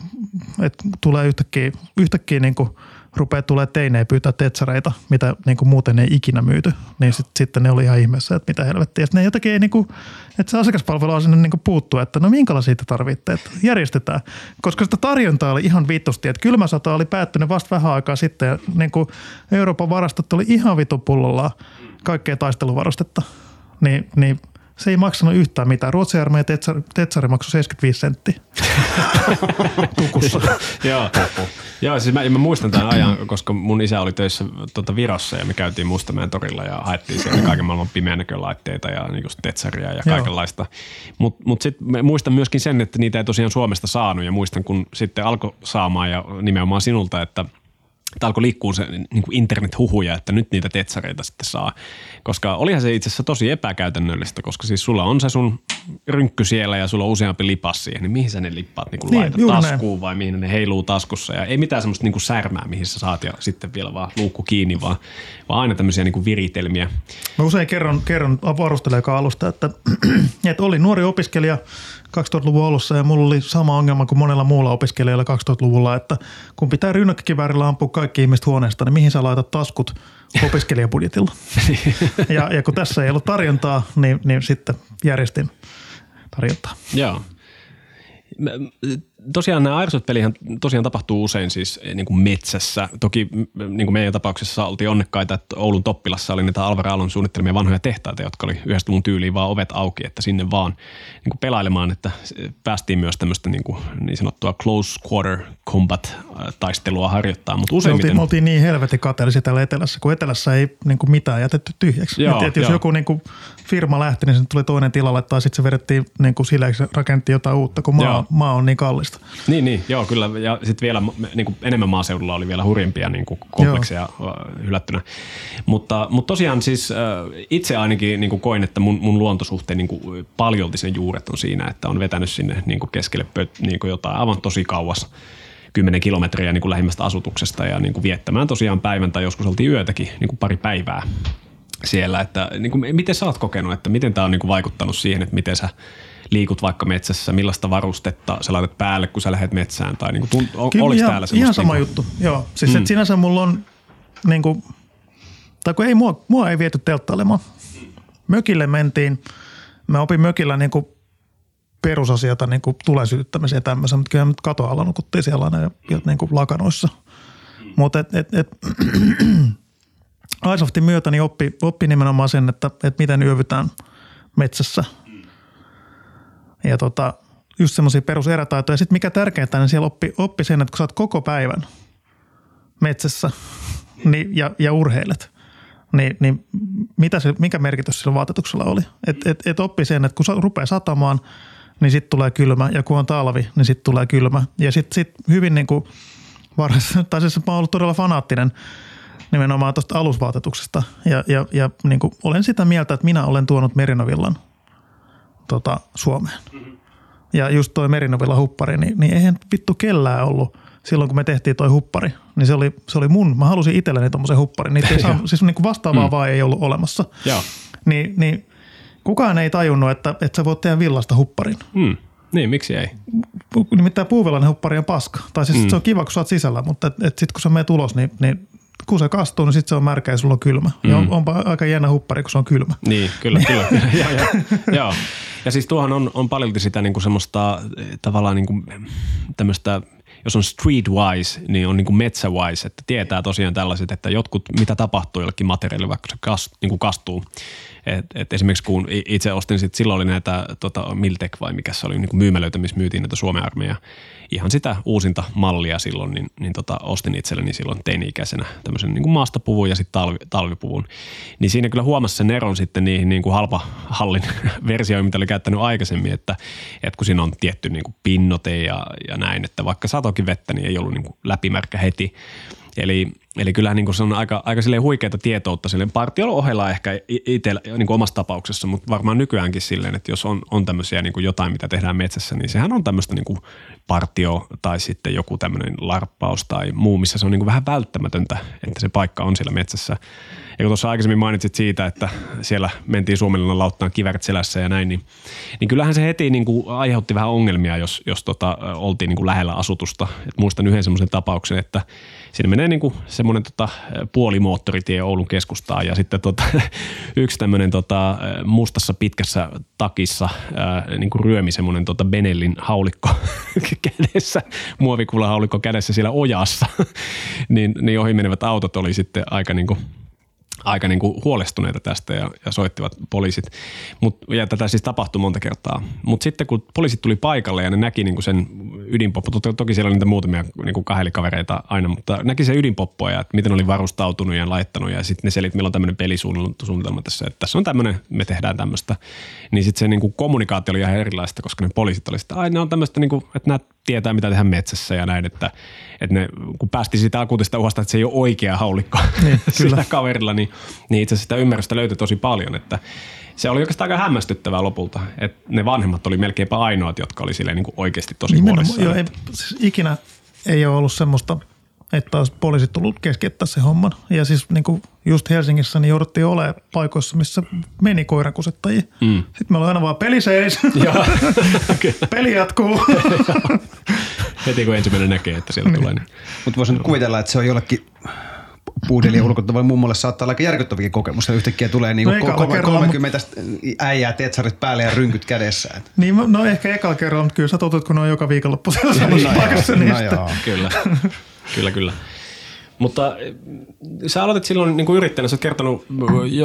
että tulee yhtäkkiä, yhtäkkiä niin kuin – rupeaa tulee teineen pyytää tetsareita, mitä niin kuin muuten ei ikinä myyty, niin sit, sitten ne oli ihan ihmeessä, että mitä helvettiä. Ja ne jotenkin ei, niin kuin, että se asiakaspalvelu on sinne niin puuttuu, että no minkälaisia siitä tarvitte, että järjestetään. Koska sitä tarjontaa oli ihan vitusti, että kylmä sota oli päättynyt vasta vähän aikaa sitten ja niin kuin Euroopan varastot oli ihan vitupullolla kaikkea taisteluvarustetta. Niin, niin – se ei maksanut yhtään mitään. Ruotsin armeijan tetsari, tetsari maksoi 75 senttiä tukussa. Joo, Joo siis mä, mä, muistan tämän ajan, koska mun isä oli töissä tuota Virossa ja me käytiin Mustamäen torilla ja haettiin siellä kaiken maailman pimeän näkölaitteita ja niin tetsaria ja kaikenlaista. Mutta mut, mut sitten muistan myöskin sen, että niitä ei tosiaan Suomesta saanut ja muistan kun sitten alkoi saamaan ja nimenomaan sinulta, että – että alkoi liikkua se niin kuin internet-huhuja, että nyt niitä tetsareita sitten saa. Koska olihan se itse asiassa tosi epäkäytännöllistä, koska siis sulla on se sun rynkky siellä ja sulla on useampi lipas siihen, niin mihin sä ne lippaat niin kuin niin, laitat? Taskuun näin. vai mihin ne heiluu taskussa? Ja ei mitään semmoista niin kuin särmää, mihin sä saat ja sitten vielä vaan luukku kiinni, vaan, vaan aina tämmöisiä niin kuin viritelmiä. Mä usein kerron, kerron varustelijakaan alusta, että, että oli nuori opiskelija – 2000-luvun alussa ja mulla oli sama ongelma kuin monella muulla opiskelijalla 2000-luvulla, että kun pitää rynnäkkikiväärillä ampua kaikki ihmiset huoneesta, niin mihin sä laitat taskut opiskelijabudjetilla? ja, ja kun tässä ei ollut tarjontaa, niin, niin sitten järjestin tarjontaa. Joo. Tosiaan nämä Airsoft-pelihän tosiaan tapahtuu usein siis eh, niin kuin metsässä. Toki niin kuin meidän tapauksessa oltiin onnekkaita, että Oulun Toppilassa oli niitä Alvar Aallon suunnittelemia vanhoja tehtaita, jotka oli yhdestä mun tyyliin vaan ovet auki, että sinne vaan niin kuin pelailemaan, että päästiin myös tämmöistä niin, kuin, niin sanottua close quarter combat taistelua harjoittaa. Mutta useimmiten... Me oltiin, me oltiin niin helvetin kateellisia täällä etelässä, kun etelässä ei niin kuin mitään jätetty tyhjäksi. Joo, et jos joo. joku niin kuin firma lähti, niin se tuli toinen tilalle tai sitten se vedettiin niin kuin sillä, rakentti jotain uutta, kun maa, maa on niin kallista. Niin, niin joo, kyllä. Ja sitten vielä niin kuin enemmän maaseudulla oli vielä hurjempia niin kuin komplekseja joo. hylättynä. Mutta, mutta tosiaan siis itse ainakin niin kuin koin, että mun, mun luontosuhteen niin kuin paljolti sen juuret on siinä, että on vetänyt sinne niin kuin keskelle niin kuin jotain aivan tosi kauas 10 kilometriä niin kuin lähimmästä asutuksesta ja niin kuin viettämään tosiaan päivän tai joskus oltiin yötäkin niin kuin pari päivää siellä. Että, niin kuin, miten sä oot kokenut, että miten tämä on niin kuin vaikuttanut siihen, että miten sä liikut vaikka metsässä, millaista varustetta sä laitat päälle, kun sä lähdet metsään tai niin kuin, Kyllä, oliko ihan, täällä Ihan sama niin juttu, joo. Siis mm. että sinänsä mulla on, niin kuin, tai kun ei mua, mua ei viety telttailemaan. Mökille mentiin, mä opin mökillä niin kuin perusasiata niin kuin tulen sytyttämiseen ja tämmöisen, mutta kyllä nyt katoalla nukuttiin siellä aina ja, ja niin kuin lakanoissa. Mutta et, et, et, Aisoftin myötä niin oppi, oppi nimenomaan sen, että, että miten yövytään metsässä. Ja tota, just semmoisia peruserätaitoja. Sitten mikä tärkeintä, niin siellä oppi, oppi sen, että kun sä oot koko päivän metsässä niin, ja, ja urheilet, niin, niin mitä se, mikä merkitys sillä vaatetuksella oli? Että et, et oppi sen, että kun sä rupeaa satamaan – niin sitten tulee kylmä. Ja kun on talvi, niin sitten tulee kylmä. Ja sitten sit hyvin niin kuin varhaisessa, tai siis mä oon ollut todella fanaattinen nimenomaan tuosta alusvaatetuksesta. Ja, ja, ja niin kuin olen sitä mieltä, että minä olen tuonut Merinovillan tota, Suomeen. Mm-hmm. Ja just toi Merinovilla huppari, niin, niin eihän vittu kellään ollut silloin, kun me tehtiin toi huppari. Niin se oli, se oli mun, mä halusin itselleni tommosen hupparin. Niitä ei saa, siis niin kuin vastaavaa mm. vaan ei ollut olemassa. Joo. Niin, niin Kukaan ei tajunnut, että, että sä voit tehdä villasta hupparin. Mm. Niin, miksi ei? Nimittäin puuvillainen huppari on paska. Tai siis mm. se on kiva, kun sä oot sisällä, mutta et, et sitten kun sä menet ulos, niin, niin kun se kastuu, niin sitten se on märkä ja sulla on kylmä. Mm. Ja on, onpa aika jännä huppari, kun se on kylmä. Niin, kyllä, kyllä. ja, ja, ja. Ja siis tuohon on, on paljolti sitä niin kuin semmoista eh, tavallaan niin kuin tämmöistä jos on streetwise, niin on niin kuin metsäwise, että tietää tosiaan tällaiset, että jotkut, mitä tapahtuu jollekin materiaalille, vaikka se kast, niin kuin kastuu, et, et esimerkiksi kun itse ostin, sit, silloin oli näitä tota, Miltek vai mikä se oli, niin kuin myymälöitä, missä myytiin näitä Suomen armeija. Ihan sitä uusinta mallia silloin, niin, niin tota, ostin itselleni silloin teini-ikäisenä tämmöisen niin kuin maastopuvun ja sitten talvi, talvipuvun. Niin siinä kyllä huomasi sen eron sitten niihin niin kuin halpa hallin versioihin, mitä oli käyttänyt aikaisemmin, että, että kun siinä on tietty niin kuin pinnote ja, ja näin, että vaikka satokin vettä, niin ei ollut niin kuin läpimärkä heti. Eli, eli kyllähän niin se on aika, aika huikeaa tietoutta silleen partion ohella ehkä itse niin omassa tapauksessa, mutta varmaan nykyäänkin silleen, että jos on, on tämmöisiä niin kuin jotain, mitä tehdään metsässä, niin sehän on tämmöistä niin kuin partio tai sitten joku tämmöinen larppaus tai muu, missä se on niin kuin vähän välttämätöntä, että se paikka on siellä metsässä. Ja kun tuossa aikaisemmin mainitsit siitä, että siellä mentiin Suomenlinnan lauttaan kiväret selässä ja näin, niin, niin kyllähän se heti niin kuin aiheutti vähän ongelmia, jos, jos tota, oltiin niin kuin lähellä asutusta. Et muistan yhden semmoisen tapauksen, että siinä menee niin kuin semmoinen tota, puolimoottoritie Oulun keskustaan ja sitten tota, yksi tämmöinen tota, mustassa pitkässä takissa ää, niin kuin ryömi semmoinen tota Benellin haulikko kädessä, muovikulahaulikko kädessä siellä ojassa, niin, niin ohi menevät autot oli sitten aika niin kuin – aika niin kuin huolestuneita tästä ja, ja soittivat poliisit. Mut, ja tätä siis tapahtui monta kertaa. Mutta sitten kun poliisit tuli paikalle ja ne näki niin kuin sen ydinpoppo, to, toki siellä oli niitä muutamia niin kuin kavereita aina, mutta näki sen ydinpoppoa ja että miten oli varustautunut ja laittanut ja sitten ne selit, meillä on tämmöinen pelisuunnitelma tässä, että tässä on tämmöinen, me tehdään tämmöistä. Niin sitten se niin kuin kommunikaatio oli ihan erilaista, koska ne poliisit oli sitä, ne on tämmöistä, niin kuin, että nämä tietää mitä tehdään metsässä ja näin, että, että ne, kun päästi sitä akuutista uhasta, että se ei ole oikea haulikko niin, sillä kaverilla, niin, niin itse asiassa sitä ymmärrystä löytyi tosi paljon, että se oli oikeastaan aika hämmästyttävää lopulta, että ne vanhemmat oli melkeinpä ainoat, jotka oli silleen niin kuin oikeasti tosi huolissaan. Joo, ei, siis ikinä ei ole ollut semmoista – että olisi poliisit tullut keskeyttää se homman. Ja siis niin kuin just Helsingissä niin jouduttiin olemaan paikoissa, missä meni koirakusettajia. Mm. Sitten me ollaan aina vaan peli seis. peli jatkuu. Heti kun ensimmäinen näkee, että siellä tulee. Niin. Mutta voisin kuvitella, että se on jollekin ulkoilta voi mummolle saattaa olla aika järkyttäviä kokemuksia. Yhtäkkiä tulee niin no, ko- 30 äijää tetsarit päälle ja rynkyt kädessä. Niin, no ehkä ekalla kerralla, mutta kyllä sä totut, kun ne on joka viikonloppu sellaisessa no, paikassa. No, joo. Kyllä, kyllä, kyllä. Mutta eh, sä aloitit silloin niin kuin yrittäjänä, sä oot kertonut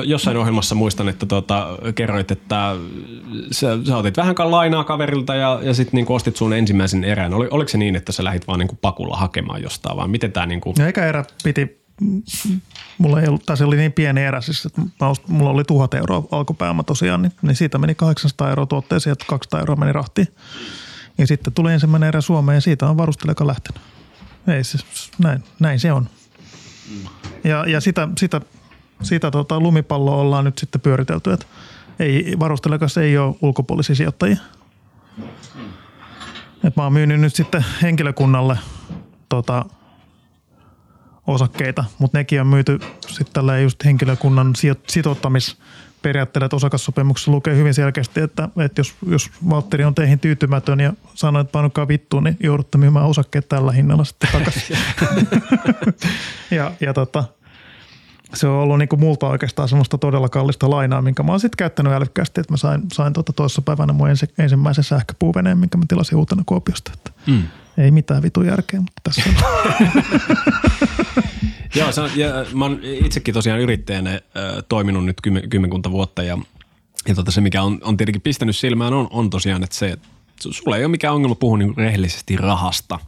jossain ohjelmassa, muistan, että tuota, kerroit, että sä, sä otit vähän lainaa kaverilta ja, ja sitten niin ostit sun ensimmäisen erän. Oli, oliko se niin, että sä lähit vaan niin kuin pakulla hakemaan jostain vai miten tämä niin kuin... No eikä erä piti, mulla ei ollut, tai se oli niin pieni erä, siis että mulla oli tuhat euroa alkupääoma tosiaan, niin, niin siitä meni 800 euroa tuotteeseen ja 200 euroa meni rahtiin. Ja sitten tuli ensimmäinen erä Suomeen ja siitä on varusteleka lähtenyt. Ei se, näin, näin se on. Ja, ja sitä, sitä, sitä tota, lumipalloa ollaan nyt sitten pyöritelty, että ei, varustelekas ei ole ulkopuolisia sijoittajia. Et mä oon myynyt nyt sitten henkilökunnalle tota, osakkeita, mutta nekin on myyty sitten tällä just henkilökunnan sitouttamis periaatteella, että osakassopimuksessa lukee hyvin selkeästi, että, että jos, jos Valtteri on teihin tyytymätön ja sanoo, että painokaa vittuun, niin joudutte myymään osakkeet tällä hinnalla sitten takaisin. ja, ja tota, se on ollut niin kuin multa oikeastaan semmoista todella kallista lainaa, minkä mä oon sitten käyttänyt älykkäästi, että mä sain, sain tuota toisessa päivänä mun ensi, ensimmäisen sähköpuuveneen, minkä mä tilasin uutena Kuopiosta. Että mm. Ei mitään vitu järkeä, mutta tässä on. Joo, se on, ja mä oon itsekin tosiaan yrittäjänä äh, toiminut nyt kymmen, kymmenkunta vuotta ja, ja tota se, mikä on, on tietenkin pistänyt silmään, on, on tosiaan, että se, että sulla ei ole mikään ongelma puhua niin rehellisesti rahasta.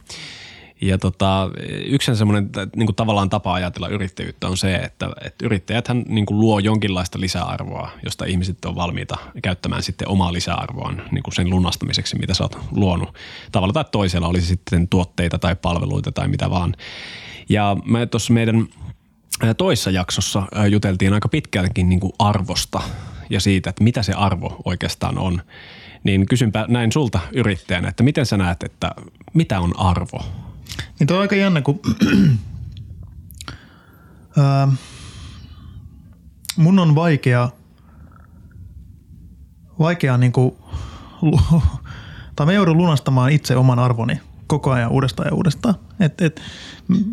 Ja tota, yksi semmoinen niin kuin tavallaan tapa ajatella yrittäjyyttä on se, että, että yrittäjäthän niin kuin luo jonkinlaista lisäarvoa, josta ihmiset on valmiita käyttämään sitten omaa lisäarvoaan niin kuin sen lunastamiseksi, mitä sä oot luonut. Tavalla tai toisella, olisi sitten tuotteita tai palveluita tai mitä vaan. Ja mä tuossa meidän toissa jaksossa juteltiin aika pitkältäkin niin kuin arvosta ja siitä, että mitä se arvo oikeastaan on. Niin kysynpä näin sulta yrittäjänä, että miten sä näet, että mitä on arvo? Niin tuo on aika jännä, kun ää, mun on vaikea, vaikea niin kuin, tai mä joudun lunastamaan itse oman arvoni koko ajan uudestaan ja uudestaan. Et, et,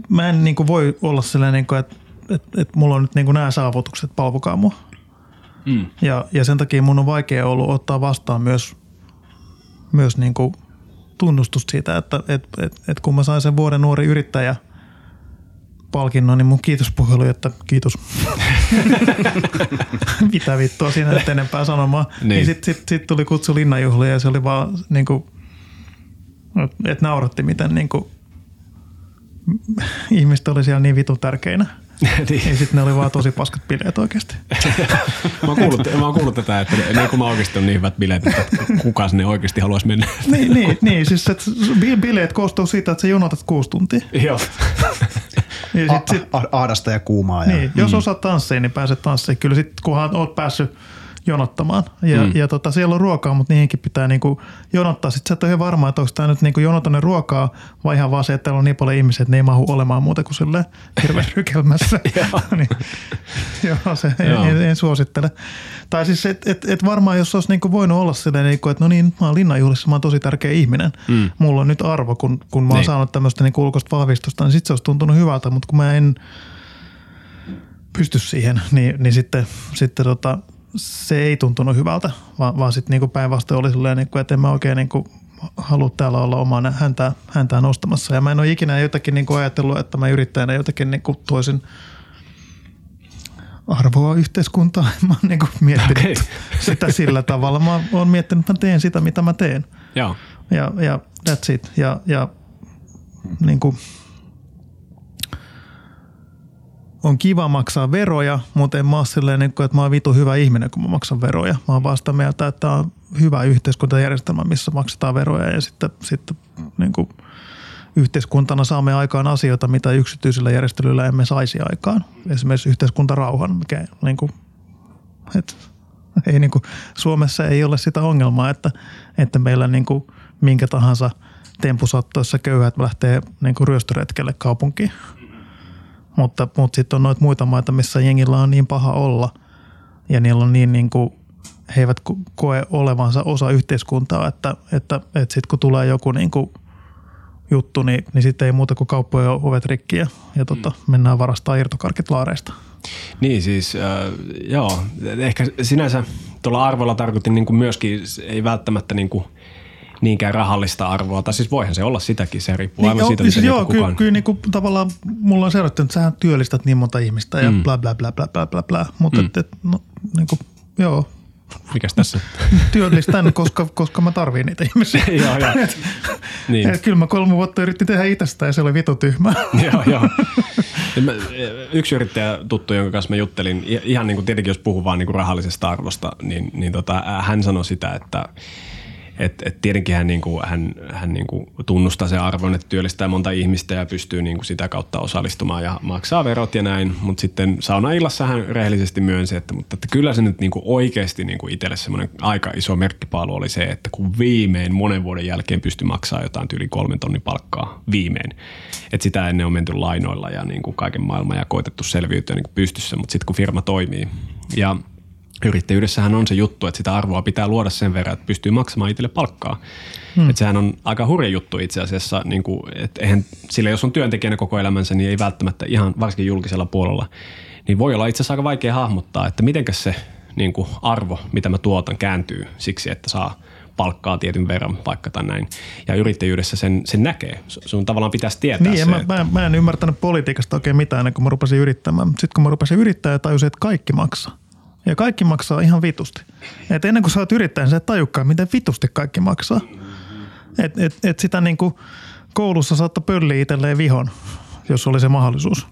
mä en niin kuin voi olla sellainen, niin kuin, että et, et mulla on nyt niin kuin nämä saavutukset, palvokaa mua. Mm. Ja, ja sen takia mun on vaikea ollut ottaa vastaan myös, myös niin kuin tunnustusta siitä, että et, et, et kun mä sain sen vuoden nuori yrittäjä palkinnon, niin mun kiitospuhelu, että kiitos. Mitä vittua siinä et enempää sanomaan. niin. niin sitten sit, sit tuli kutsu linnanjuhliin ja se oli vaan niin kuin, että nauratti miten niin kuin, ihmiset oli siellä niin vitun tärkeinä. niin. Ja sitten ne oli vaan tosi paskat bileet oikeasti. mä, oon kuullut, mä oon kuullut tätä, että niin kuin mä oikeasti on niin hyvät bileet, että kuka sinne oikeasti haluaisi mennä. niin, niin, niin, siis että bileet koostuu siitä, että sä jonotat kuusi tuntia. Joo. ja sit, sit, Ahdasta ja kuumaa. Ja. Niin, jos mm. osaat tanssia, niin pääset tanssiin. Kyllä sitten kunhan oot päässyt jonottamaan. Ja, mm. ja tota, siellä on ruokaa, mutta niihinkin pitää niinku jonottaa. Sitten sä et ole ihan varma, että onko tämä nyt niinku jonotainen ruokaa vai ihan vaan se, että on niin paljon ihmisiä, että ne ei mahu olemaan muuta kuin sille hirveän rykelmässä. niin, joo, se joo. En, en, suosittele. Tai siis, että et, et varmaan jos olisi niinku voinut olla silleen, niinku, että no niin, mä oon linnanjuhlissa, mä oon tosi tärkeä ihminen. Mm. Mulla on nyt arvo, kun, kun mä oon niin. saanut tämmöistä niinku ulkoista vahvistusta, niin sitten se olisi tuntunut hyvältä, mutta kun mä en pysty siihen, niin, niin sitten, sitten tota, se ei tuntunut hyvältä, vaan, vaan sitten niinku päinvastoin oli silleen, niinku, että en mä oikein niinku halua täällä olla omaa häntä, häntään nostamassa. Ja mä en ole ikinä jotenkin niinku ajatellut, että mä yrittäjänä jotenkin niinku toisin arvoa yhteiskuntaa. Mä oon niinku miettinyt okay. sitä sillä tavalla. Mä oon miettinyt, että mä teen sitä, mitä mä teen. Joo. Ja, ja that's it. Ja, ja niin kuin – on kiva maksaa veroja, mutta en mä ole silleen, niin että mä oon vitu hyvä ihminen, kun mä maksan veroja. Mä oon vasta mieltä, että tämä on hyvä yhteiskuntajärjestelmä, missä maksetaan veroja ja sitten, sitten niin kuin yhteiskuntana saamme aikaan asioita, mitä yksityisillä järjestelyillä emme saisi aikaan. Esimerkiksi yhteiskuntarauhan, mikä niin kuin, että ei niin kuin, Suomessa ei ole sitä ongelmaa, että, että meillä niin kuin, minkä tahansa tempusattoissa köyhät lähtee niin kuin ryöstöretkelle kaupunkiin – mutta, mutta sitten on noita muita maita, missä jengillä on niin paha olla ja niillä on niin, niin kuin, he eivät koe olevansa osa yhteiskuntaa, että, että, että sitten kun tulee joku niin kuin juttu, niin, niin sitten ei muuta kuin kauppojen ovet rikki ja, ja tota, mm. mennään varastaa irtokarkit laareista. Niin siis, äh, joo, ehkä sinänsä tuolla arvolla tarkoitin niin kuin myöskin, ei välttämättä niin kuin niinkään rahallista arvoa, tai siis voihan se olla sitäkin, se riippuu niin, aivan siitä, siis joo, kukaan. Kyllä, kyllä niin kuin, tavallaan mulla on seurattu, että sähän työllistät niin monta ihmistä ja mm. bla bla bla bla bla bla bla, mutta mm. et, et, no, niin kuin, joo, Mikäs tässä? Työllistän, koska, koska mä tarviin niitä ihmisiä. joo, joo. niin. Et kyllä mä kolme vuotta yritin tehdä itsestä ja se oli vitu tyhmä. joo, joo. Mä, yksi yrittäjä tuttu, jonka kanssa mä juttelin, ihan niin kuin tietenkin jos puhuu vaan niin kuin rahallisesta arvosta, niin, niin tota, hän sanoi sitä, että – et, et tietenkin hän, niin kuin, hän, hän niin kuin tunnustaa sen arvon, että työllistää monta ihmistä ja pystyy niin kuin sitä kautta osallistumaan ja maksaa verot ja näin. Mutta sitten sauna-illassa hän rehellisesti myönsi, että, mutta että kyllä se nyt niin kuin oikeasti niin kuin itselle semmoinen aika iso merkkipaalu oli se, että kun viimein monen vuoden jälkeen pystyi maksaa jotain yli kolmen tonnin palkkaa viimein. Että sitä ennen on menty lainoilla ja niin kuin kaiken maailman ja koitettu selviytyä niin kuin pystyssä, mutta sitten kun firma toimii ja – yrittäjyydessähän on se juttu, että sitä arvoa pitää luoda sen verran, että pystyy maksamaan itselle palkkaa. Hmm. Että sehän on aika hurja juttu itse asiassa, niin kuin, että eihän, sillä jos on työntekijänä koko elämänsä, niin ei välttämättä ihan varsinkin julkisella puolella, niin voi olla itse asiassa aika vaikea hahmottaa, että mitenkäs se niin kuin arvo, mitä mä tuotan, kääntyy siksi, että saa palkkaa tietyn verran vaikka tai näin. Ja yrittäjyydessä sen, sen näkee. Sun tavallaan pitäisi tietää niin, se. Mä, että... mä, mä en ymmärtänyt politiikasta oikein mitään ennen kuin mä rupesin yrittämään. Sitten kun mä rupesin yrittämään ja tajusin, että kaikki maksaa. Ja kaikki maksaa ihan vitusti. Et ennen kuin sä oot yrittäjä, niin sä et tajukaan, miten vitusti kaikki maksaa. Et, et, et sitä niin kuin koulussa saattaa pölliä itselleen vihon, jos oli se mahdollisuus.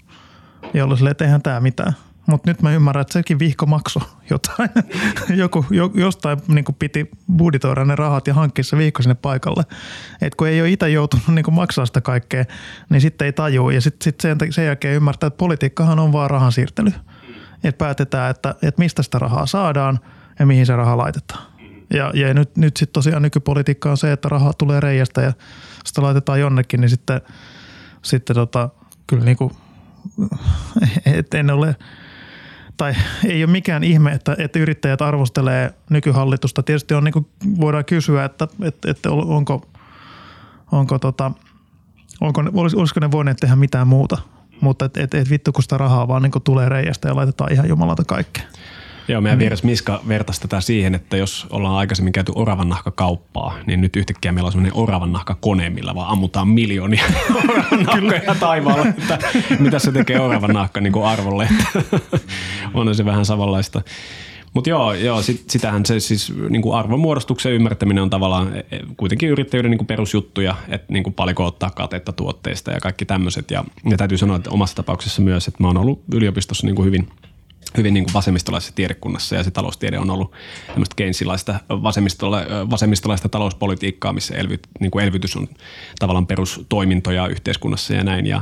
Ja oli silleen, että eihän tämä mitään. Mutta nyt mä ymmärrän, että sekin vihko maksoi jotain. Joku, jo, jostain niin piti buditoida ne rahat ja hankkia se vihko sinne paikalle. Et kun ei ole itse joutunut niin maksaa sitä kaikkea, niin sitten ei tajua. Ja sitten sit sen, sen jälkeen ymmärtää, että politiikkahan on vaan rahan siirtely että päätetään, että, että mistä sitä rahaa saadaan ja mihin se raha laitetaan. Ja, ja nyt, nyt sitten tosiaan nykypolitiikka on se, että rahaa tulee reiästä ja sitä laitetaan jonnekin, niin sitten, sitten tota, kyllä niin et en ole, tai ei ole mikään ihme, että, että yrittäjät arvostelee nykyhallitusta. Tietysti on niin voidaan kysyä, että, että, että onko, onko, tota, onko, olisiko ne voineet tehdä mitään muuta – mutta et, et, et vittu kun sitä rahaa vaan niin tulee reiästä ja laitetaan ihan jumalata kaikkea. Joo, meidän vieras Miska vertaisi tätä siihen, että jos ollaan aikaisemmin käyty oravan kauppaa, niin nyt yhtäkkiä meillä on semmoinen oravan nahka kone, millä vaan ammutaan miljoonia oravan nahkoja taivaalle. Että mitä se tekee oravan nahka niin arvolle. on se vähän samanlaista. Mutta joo, joo sit, sitähän se siis niin kuin arvonmuodostuksen ymmärtäminen on tavallaan e, e, kuitenkin yrittäjyyden niin kuin perusjuttuja, että niin paljonko ottaa katetta tuotteista ja kaikki tämmöiset. Ja, ja täytyy sanoa, että omassa tapauksessa myös, että mä oon ollut yliopistossa niin kuin hyvin – hyvin niin kuin vasemmistolaisessa tiedekunnassa ja se taloustiede on ollut tämmöistä keinsilaista vasemmistolaista talouspolitiikkaa, missä elvyt, niin kuin elvytys on tavallaan perustoimintoja yhteiskunnassa ja näin. Ja,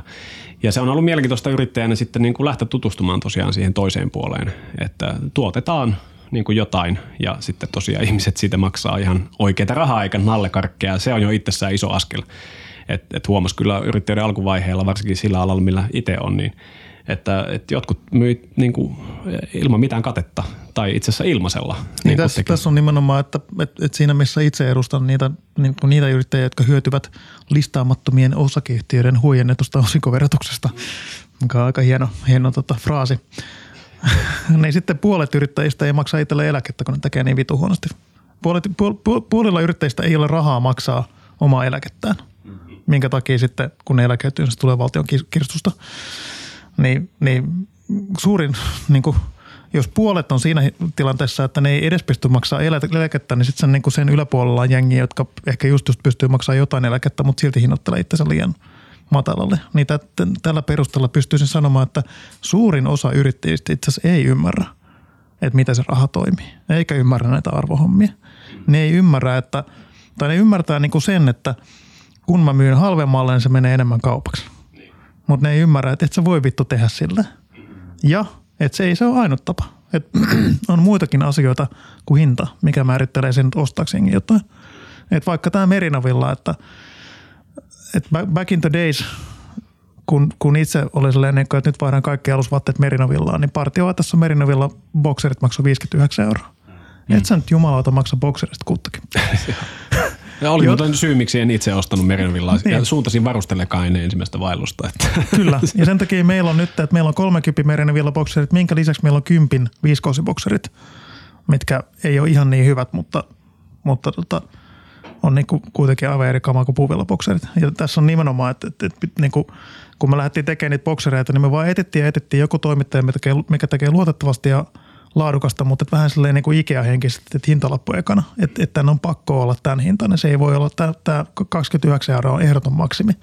ja se on ollut mielenkiintoista yrittäjänä sitten niin kuin lähteä tutustumaan tosiaan siihen toiseen puoleen, että tuotetaan niin kuin jotain ja sitten tosiaan ihmiset siitä maksaa ihan oikeita rahaa eikä nallekarkkeja. Se on jo itsessään iso askel. Että et huomasi kyllä yrittäjyyden alkuvaiheella, varsinkin sillä alalla, millä itse on, niin – että, että jotkut myy niin kuin ilman mitään katetta tai itse asiassa ilmaisella. Niin, niin tässä, tässä on nimenomaan, että, että, että siinä missä itse edustan niitä, niin kuin niitä yrittäjiä, jotka hyötyvät listaamattomien osakeyhtiöiden huijennetusta osinkoverotuksesta, mikä on aika hieno, hieno tota, fraasi. niin sitten puolet yrittäjistä ei maksa itselle eläkettä, kun ne tekee niin vitu huonosti. Puolet, puol, puol, puolilla yrittäjistä ei ole rahaa maksaa omaa eläkettään, minkä takia sitten kun ne eläkeytyy, se tulee valtion kirstusta niin, niin suurin, niin kuin, jos puolet on siinä tilanteessa, että ne ei edes pysty maksaa eläkettä, niin sitten sen, niin sen yläpuolella on jengiä, jotka ehkä just, just pystyy maksamaan jotain eläkettä, mutta silti hinnoittelee itsensä liian matalalle. Niin t- tällä perusteella pystyisin sanomaan, että suurin osa yrittäjistä itse asiassa ei ymmärrä, että miten se raha toimii, eikä ymmärrä näitä arvohommia. Ne ei ymmärrä, että, tai ne ymmärtää niin kuin sen, että kun mä myyn halvemmalle, niin se menee enemmän kaupaksi mutta ne ei ymmärrä, että et sä voi vittu tehdä sillä. Ja että se ei se ole ainut tapa. Et on muitakin asioita kuin hinta, mikä määrittelee sen, että ostaakseen jotain. Et vaikka tämä Merinovilla, että, että back in the days, kun, kun itse oli sellainen, että nyt vaihdan kaikki alusvaatteet Merinovillaan, niin tässä Merinovilla bokserit maksoi 59 euroa. Mm. Et sä nyt jumalauta maksa bokserista kuttakin. Ja oli muuten syy, miksi en itse ostanut Merenvillaa. Niin. Suuntasin varustelekaan ennen ensimmäistä vaellusta. Että. Kyllä. Ja sen takia meillä on nyt, että meillä on 30 Merenvilla bokserit, minkä lisäksi meillä on kympin viiskosibokserit, mitkä ei ole ihan niin hyvät, mutta, mutta tota, on niin kuin kuitenkin aivan eri kamaa kuin puuvillabokserit. Ja tässä on nimenomaan, että, että, että niin kuin, kun me lähdettiin tekemään niitä boksereita, niin me vaan etettiin ja etettiin joku toimittaja, mikä tekee, mikä tekee luotettavasti ja laadukasta, mutta vähän silleen niin kuin Ikea-henkisesti, että hintalappu ekana, että, että tämän on pakko olla tämän hintainen. Se ei voi olla, tämä, tämä 29 euroa on ehdoton maksimi.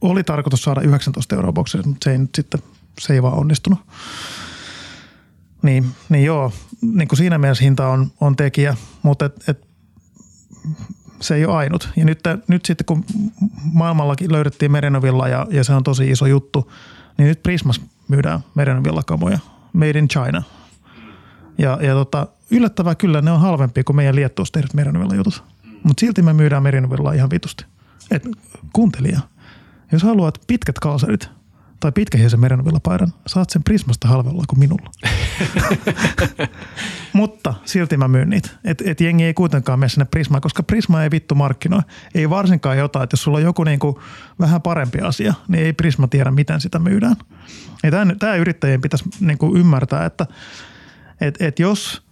Oli tarkoitus saada 19 euroa bokserit, mutta se ei nyt sitten, se ei vaan onnistunut. Niin, niin joo, niin kuin siinä mielessä hinta on, on tekijä, mutta et, et, se ei ole ainut. Ja nyt, nyt sitten kun maailmallakin löydettiin Merenovilla ja, ja se on tosi iso juttu, niin nyt Prismas myydään Merenovilla-kamoja. Made in China. Ja, ja tota, yllättävää kyllä ne on halvempia kuin meidän Liettuossa tehdyt Merenovilla jutut. Mutta silti me myydään Merenovilla ihan vitusti. Et kuuntelija, jos haluat pitkät kalsarit – tai pitkähiäisen merenvillapaidan, saat sen Prismasta halvella kuin minulla. Mutta silti mä myyn niitä. Et, et jengi ei kuitenkaan mene sinne Prismaan, koska Prisma ei vittu markkinoi. Ei varsinkaan jotain, että jos sulla on joku niinku vähän parempi asia, niin ei Prisma tiedä, miten sitä myydään. Tämä yrittäjien pitäisi niinku ymmärtää, että et, et jos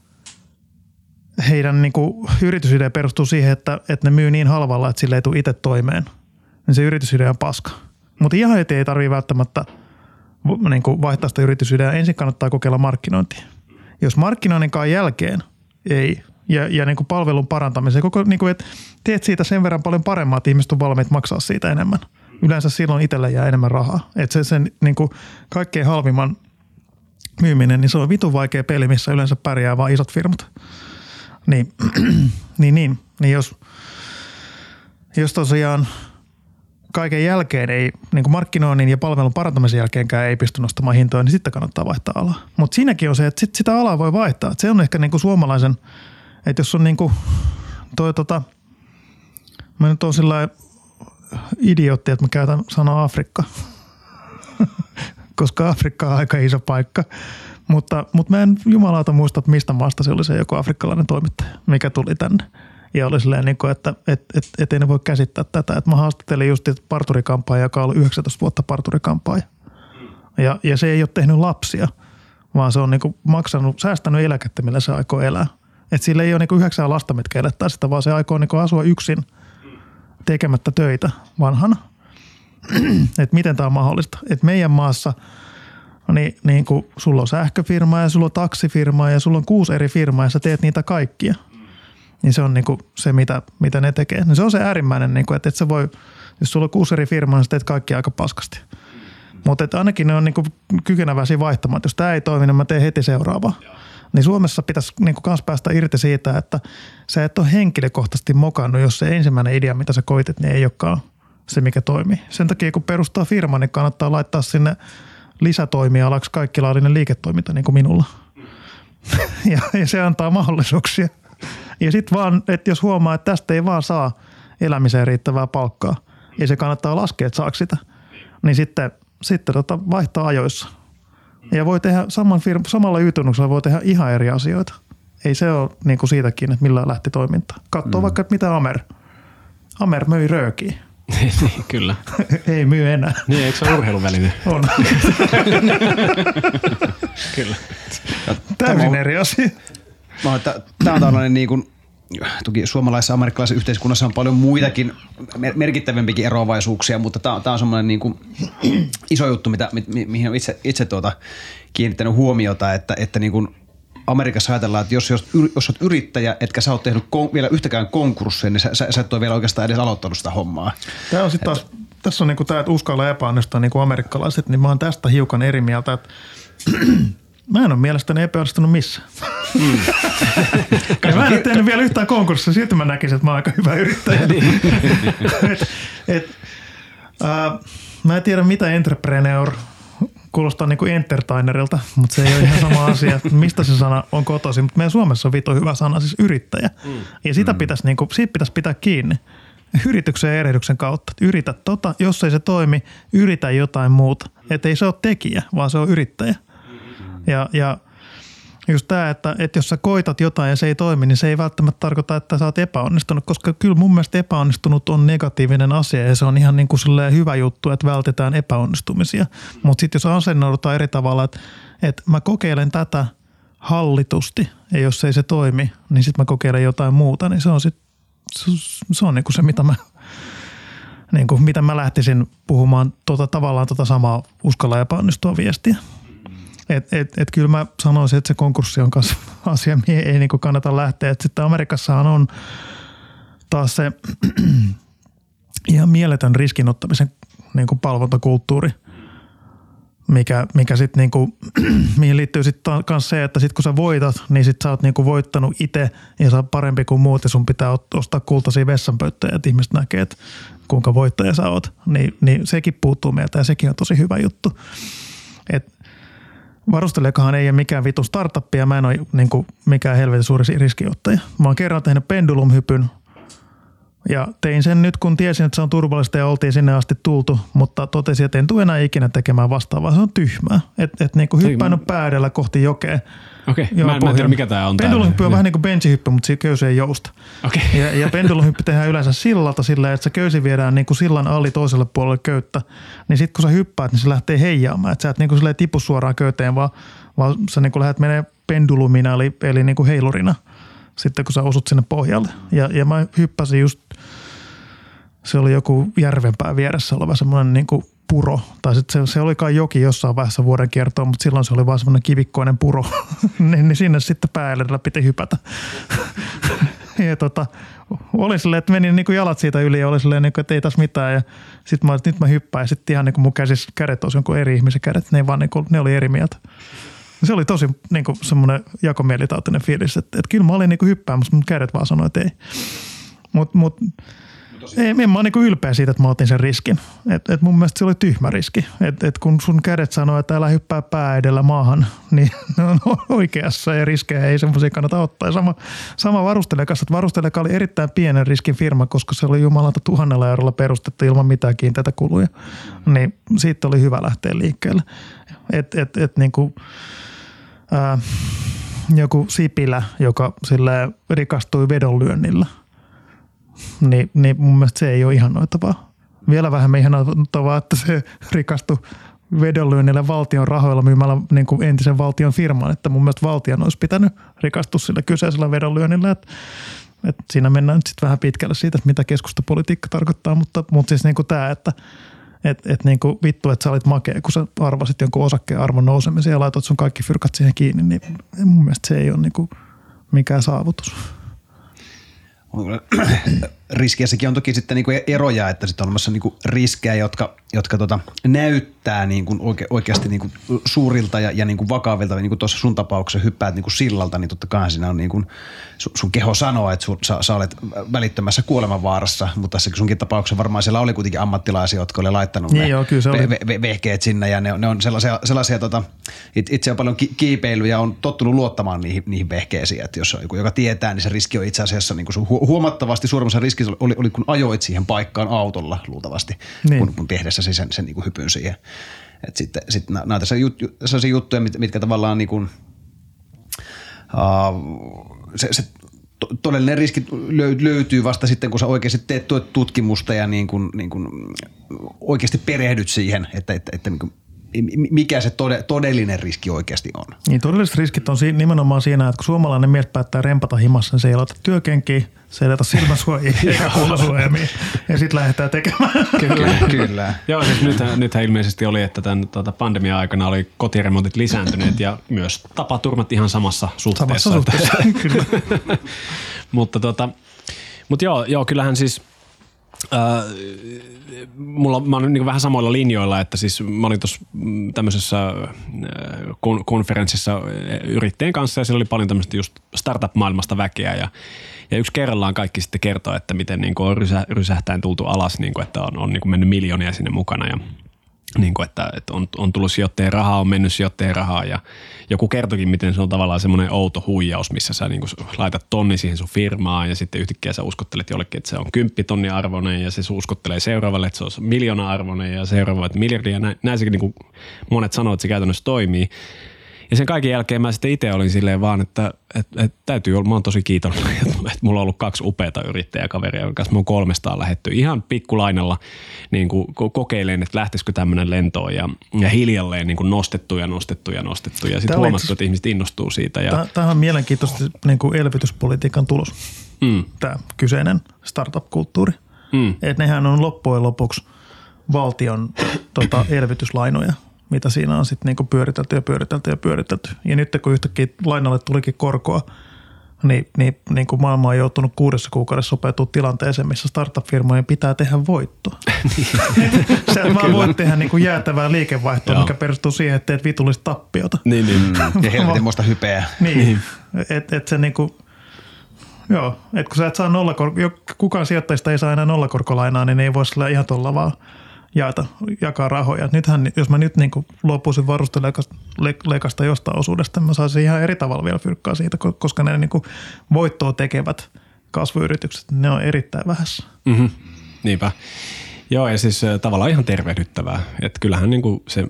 heidän niinku yritysidea perustuu siihen, että, että ne myy niin halvalla, että sille ei tule itse toimeen, niin se yritysidea on paska – mutta ihan heti ei tarvitse välttämättä niin kuin vaihtaa sitä yritysideaa. Ensin kannattaa kokeilla markkinointia. Jos markkinoinninkaan jälkeen ei, ja, ja niin palvelun parantamiseen, koko, niin kuin, että teet siitä sen verran paljon paremmaa, että ihmiset on valmiit maksaa siitä enemmän. Yleensä silloin itselle jää enemmän rahaa. Että se sen niin kaikkein halvimman myyminen, niin se on vitun vaikea peli, missä yleensä pärjää vain isot firmat. Niin, niin, niin, niin jos, jos tosiaan – kaiken jälkeen ei, niin kuin markkinoinnin ja palvelun parantamisen jälkeenkään ei pysty nostamaan hintoja, niin sitten kannattaa vaihtaa alaa. Mutta siinäkin on se, että sit sitä alaa voi vaihtaa. Et se on ehkä niin kuin suomalaisen, että jos on niin kuin toi tota, mä nyt on sillä idiootti, että mä käytän sanaa Afrikka, koska Afrikka on aika iso paikka. Mutta, mutta mä en jumalauta muista, että mistä maasta se oli se joku afrikkalainen toimittaja, mikä tuli tänne. Ja oli silleen, niin kuin, että et, et, et ei ne voi käsittää tätä. Että mä haastattelin just parturikampaaja, joka oli 19 vuotta parturikampaaja. Ja, ja se ei ole tehnyt lapsia, vaan se on niin kuin maksanut, säästänyt eläkettä, millä se aikoo elää. Että sillä ei ole niin yhdeksää lasta, mitkä elättää sitä, vaan se aikoo niin asua yksin tekemättä töitä vanhana. että miten tämä on mahdollista. Että meidän maassa niin, niin kuin sulla on sähköfirma ja sulla on taksifirma ja sulla on kuusi eri firmaa ja sä teet niitä kaikkia – niin se on niin kuin se, mitä, mitä ne tekee. No se on se äärimmäinen, niin kuin, että et sä voi, jos sulla on kuusi eri firmaa, niin sä teet kaikki aika paskasti. Mutta ainakin ne on niin kykeneväisiä vaihtamaan. Että jos tämä ei toimi, niin mä teen heti seuraava. Niin Suomessa pitäisi niin myös päästä irti siitä, että sä et ole henkilökohtaisesti mokannut, jos se ensimmäinen idea, mitä sä koitit, niin ei olekaan se, mikä toimii. Sen takia, kun perustaa firma, niin kannattaa laittaa sinne lisätoimialaksi kaikkilainen liiketoiminta, niin kuin minulla. ja, ja se antaa mahdollisuuksia. Ja sitten vaan, että jos huomaa, että tästä ei vaan saa elämiseen riittävää palkkaa ja se kannattaa laskea, että saako sitä, niin sitten, sitten tota vaihtaa ajoissa. Ja voi tehdä saman firma, samalla ytunnuksella voi tehdä ihan eri asioita. Ei se ole niin kuin siitäkin, että millä lähti toiminta. Katso mm. vaikka, että mitä Amer. Amer möi röökiä. Niin, kyllä. Ei myy enää. Niin, eikö se ole urheiluväline? On. kyllä. Täysin eri asia. Tämä on tällainen niin kuin, toki suomalaisessa amerikkalaisessa yhteiskunnassa on paljon muitakin merkittävämpikin eroavaisuuksia, mutta tämä, tämä on semmoinen niin kuin iso juttu, mitä, mi, mihin olen itse, itse tuota, kiinnittänyt huomiota, että, että niin kuin Amerikassa ajatellaan, että jos, jos, jos olet yrittäjä, etkä sä ole tehnyt kon, vielä yhtäkään konkurssia, niin sä, sä, sä et ole vielä oikeastaan edes aloittanut sitä hommaa. Tämä on sitten taas, tässä on niinku tämä, että uskalla epäonnistua niin kuin amerikkalaiset, niin mä oon tästä hiukan eri mieltä, että Mä en ole mielestäni epäonnistunut missään. Mm. mä en ole tehnyt vielä yhtään konkurssia, silti mä näkisin, että mä oon aika hyvä yrittäjä. Niin. et, et, äh, mä en tiedä, mitä entrepreneur kuulostaa niin kuin entertainerilta, mutta se ei ole ihan sama asia, mistä se sana on kotoisin. Mutta meidän Suomessa on vito hyvä sana, siis yrittäjä. Mm. Ja sitä mm. pitäisi, niin kuin, siitä pitäisi pitää kiinni yrityksen ja erehdyksen kautta. Yritä tota, jos ei se toimi, yritä jotain muuta. Että ei se ole tekijä, vaan se on yrittäjä. Ja, ja Just tämä, että, että jos sä koitat jotain ja se ei toimi, niin se ei välttämättä tarkoita, että sä oot epäonnistunut, koska kyllä mun mielestä epäonnistunut on negatiivinen asia ja se on ihan niin kuin hyvä juttu, että vältetään epäonnistumisia. Mutta sitten jos asennoudutaan eri tavalla, että, että mä kokeilen tätä hallitusti ja jos ei se toimi, niin sitten mä kokeilen jotain muuta, niin se on sitten se on niin kuin se, mitä mä, niin kuin, mitä mä lähtisin puhumaan tota, tavallaan tota samaa uskalla epäonnistua viestiä. Et, et, et kyllä mä sanoisin, että se konkurssi on myös asia, mihin ei niinku kannata lähteä. Et sitten Amerikassahan on taas se ihan mieletön riskinottamisen niinku palvontakulttuuri, mikä, mikä sit niinku, mihin liittyy sitten myös se, että sit kun sä voitat, niin sit sä oot niinku voittanut itse ja sä oot parempi kuin muut ja sun pitää ostaa kultaisia vessanpöyttöjä, että ihmiset näkee, että kuinka voittaja sä oot. Niin, niin sekin puuttuu meiltä ja sekin on tosi hyvä juttu. Et Varustelijakohan ei ole mikään vitu startup ja mä en ole niin kuin, mikään helvetin suuri riskiottaja. Mä oon kerran tehnyt pendulumhypyn ja tein sen nyt, kun tiesin, että se on turvallista ja oltiin sinne asti tultu, mutta totesin, että en tule enää ikinä tekemään vastaavaa. Se on tyhmää. Että et, niin hyppänyt päädellä kohti jokea – Okei, okay. mä, en, mä en tiedä mikä tämä on. Pendulumhyppy on vähän niin kuin benchihyppy, mutta siitä köysi ei jousta. Okay. Ja, ja pendulumhyppy tehdään yleensä sillalta sillä, että se köysi viedään niin kuin sillan ali toiselle puolelle köyttä. Niin sitten kun sä hyppäät, niin se lähtee heijaamaan. Että sä et niin kuin tipu suoraan köyteen, vaan, vaan sä niin kuin lähdet menee pendulumina eli, eli niin kuin heilurina sitten kun sä osut sinne pohjalle. Ja, ja mä hyppäsin just, se oli joku järvenpää vieressä oleva semmoinen niin kuin puro. Tai sitten se, se oli kai joki jossain vaiheessa vuoden kiertoa, mutta silloin se oli vaan semmoinen kivikkoinen puro. niin, niin sinne sitten päällä piti hypätä. ja tota, oli silleen, että meni niin kuin jalat siitä yli ja oli silleen, niin kuin, että ei tässä mitään. Ja sitten mä nyt mä hyppään ja sitten ihan niin kuin mun käsis, kädet olisi jonkun eri ihmisen kädet. Ne, vaan niin kuin, ne oli eri mieltä. Se oli tosi niin kuin semmoinen jakomielitautinen fiilis, että, että kyllä mä olin niin kuin hyppäämässä, mutta kädet vaan sanoi, että ei. Mutta mut, mut ei, en mä oon niin ylpeä siitä, että mä otin sen riskin. Et, et mun mielestä se oli tyhmä riski. Et, et kun sun kädet sanoo, että älä hyppää pää edellä maahan, niin ne on oikeassa ja riskejä ei semmoisia kannata ottaa. Ja sama, sama varustelijan kanssa, että varustelija oli erittäin pienen riskin firma, koska se oli jumalanta tuhannella eurolla perustettu ilman mitään kiinteitä kuluja. Niin siitä oli hyvä lähteä liikkeelle. Et, et, et niin kuin, ää, joku Sipilä, joka sille rikastui vedonlyönnillä – niin, niin mun mielestä se ei ole ihanoitavaa. Vielä vähemmän ihanoitavaa, että se rikastui vedonlyönnillä valtion rahoilla myymällä niin kuin entisen valtion firman, että mun mielestä valtion olisi pitänyt rikastua sillä kyseisellä vedonlyönnillä, että, että siinä mennään nyt sitten vähän pitkälle siitä, että mitä keskustapolitiikka tarkoittaa, mutta, mutta siis niin kuin tämä, että et, et niin kuin vittu, että sä olit makea, kun sä arvasit jonkun osakkeen arvon nousemisen ja laitoit sun kaikki fyrkat siihen kiinni, niin mun mielestä se ei ole niin kuin mikään saavutus ハハハハ。Riskiässäkin on toki sitten niinku eroja, että sitten on olemassa niinku riskejä, jotka, jotka tota, näyttää niinku oike, oikeasti niinku suurilta ja, ja niinku vakavilta. Niin kuin tuossa sun tapauksessa hyppäät niinku sillalta, niin totta kai siinä on niinku, sun keho sanoo, että sun, sä, sä, olet välittömässä kuolemanvaarassa, mutta tässä sunkin tapauksessa varmaan siellä oli kuitenkin ammattilaisia, jotka oli laittanut niin ne joo, kyllä se oli. Ve, ve, vehkeet sinne ja ne, ne on sellaisia, sellaisia tota, itse on paljon kiipeilyä ja on tottunut luottamaan niihin, niihin vehkeisiin, että jos on joku, joka tietää, niin se riski on itse asiassa niinku huomattavasti suuremmassa riskissä oli, oli kun ajoit siihen paikkaan autolla luultavasti, niin. kun, kun tehdessä sen, sen niin kuin hypyn siihen. Et sitten sit näitä sellaisia juttuja, mitkä tavallaan niin kuin, uh, se, se todellinen riski löytyy vasta sitten, kun sä oikeasti teet tutkimusta ja niin kuin, niin kuin oikeasti perehdyt siihen, että, että, että niin kuin mikä se todellinen riski oikeasti on. Niin todelliset riskit on nimenomaan siinä, että kun suomalainen mies päättää rempata himassa, niin se ei aloita työkenkiä, se ei laita silmäsuojia ja kuulasuojamia ja sitten lähdetään tekemään. Kyllä, kyllä. Joo, siis nythän, nythän ilmeisesti oli, että tämän tuota, pandemia aikana oli kotiremontit lisääntyneet ja myös tapaturmat ihan samassa suhteessa. Samassa suhteessa, kyllä. mutta tota, mutta joo, joo, kyllähän siis – Äh, mulla, mä olen niin vähän samoilla linjoilla, että siis mä olin tuossa mm, tämmöisessä äh, kon- konferenssissa yrittäjien kanssa ja siellä oli paljon tämmöistä just startup-maailmasta väkeä ja, ja yksi kerrallaan kaikki sitten kertoo, että miten niin kuin on rysä, rysähtäen tultu alas, niin kuin, että on, on niin kuin mennyt miljoonia sinne mukana ja – niin kuin, että, että on, on tullut sijoittajien rahaa, on mennyt sijoittajien rahaa ja joku kertokin, miten se on tavallaan semmoinen outo huijaus, missä sä niin kuin laitat tonni siihen sun firmaan ja sitten yhtäkkiä sä uskottelet jollekin, että se on kymppitonni arvoinen ja se uskottelee seuraavalle, että se on miljoona arvoinen ja seuraava, että miljardia. Näin, näin sekin niin kuin monet sanoo, että se käytännössä toimii. Ja sen kaiken jälkeen mä sitten itse olin silleen vaan, että, että, että täytyy olla, mä oon tosi kiitollinen, että mulla on ollut kaksi upeata yrittäjäkaveria, jonka kanssa mä oon kolmestaan lähetty ihan pikkulainalla niin kuin kokeilen, että lähtisikö tämmöinen lentoon ja, ja hiljalleen niin kuin nostettu ja nostettu ja nostettu ja sitten huomattu, että ihmiset innostuu siitä. Ja... Tämä on mielenkiintoista niin kuin elvytyspolitiikan tulos, mm. tämä kyseinen startup-kulttuuri. Mm. Että nehän on loppujen lopuksi valtion tota, elvytyslainoja, mitä siinä on sitten niinku pyöritelty ja pyöritelty ja pyöritelty. Ja nyt kun yhtäkkiä lainalle tulikin korkoa, niin, niin, niin kuin maailma on joutunut kuudessa kuukaudessa sopeutua tilanteeseen, missä startup-firmojen pitää tehdä voittoa. Sä vaan voit tehdä niin kuin jäätävää liikevaihtoa, mikä perustuu siihen, että teet vitullista tappiota. Niin, niin. ja helvetin muista hypeä. Niin, niin. että et se niin kuin, joo, että kun sä et saa nollakorko, kukaan sijoittajista ei saa enää nollakorkolainaa, niin ei voi sillä ihan tuolla vaan – jaeta, jakaa rahoja. Nythän, jos mä nyt niin luopuisin varustelekasta jostain osuudesta, mä saisin ihan eri tavalla vielä fyrkkaa siitä, koska ne niin voittoa tekevät kasvuyritykset, ne on erittäin vähässä. Mm-hmm. Niinpä. Joo, ja siis tavallaan ihan tervehdyttävää. Että kyllähän niin kuin se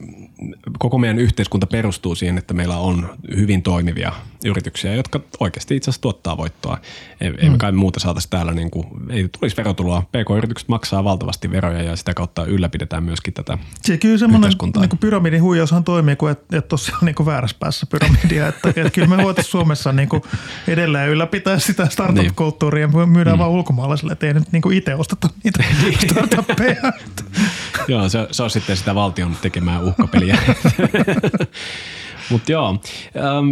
koko meidän yhteiskunta perustuu siihen, että meillä on hyvin toimivia yrityksiä, jotka oikeasti itse asiassa tuottaa voittoa. Ei mm. kai muuta saataisiin täällä, niin kuin, ei tulisi verotuloa. PK-yritykset maksaa valtavasti veroja ja sitä kautta ylläpidetään myöskin tätä Se kyllä semmoinen niin pyramidin huijaushan toimii, kun et, et tosiaan niin väärässä päässä pyramidia. että, että kyllä me voitaisiin Suomessa niin kuin edelleen ylläpitää sitä startup-kulttuuria ja myydään mm. vaan ulkomaalaisille, että ei nyt niin itse osteta niitä startuppeja. Joo, se, se on sitten sitä valtion tekemää uhkapeliä. Mutta joo, ähm,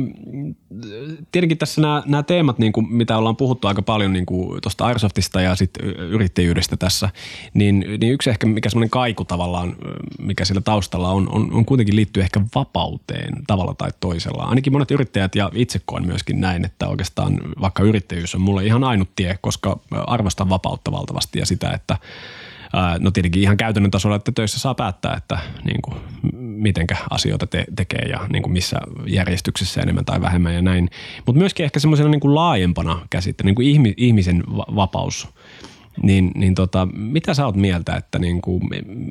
tietenkin tässä nämä teemat, niin kuin, mitä ollaan puhuttu aika paljon niin tuosta Airsoftista ja sit yrittäjyydestä tässä, niin, niin yksi ehkä mikä semmoinen kaiku tavallaan, mikä sillä taustalla on, on, on kuitenkin liittyy ehkä vapauteen tavalla tai toisella. Ainakin monet yrittäjät ja itse koen myöskin näin, että oikeastaan vaikka yrittäjyys on mulle ihan ainut tie, koska arvostan vapautta valtavasti ja sitä, että – No tietenkin ihan käytännön tasolla, että töissä saa päättää, että niin kuin, mitenkä asioita te- tekee ja niin kuin missä järjestyksessä enemmän tai vähemmän ja näin. Mutta myöskin ehkä semmoisena niin kuin laajempana käsitteenä, niin kuin ihmisen vapaus – niin, niin tota, mitä sä oot mieltä, että niin kuin,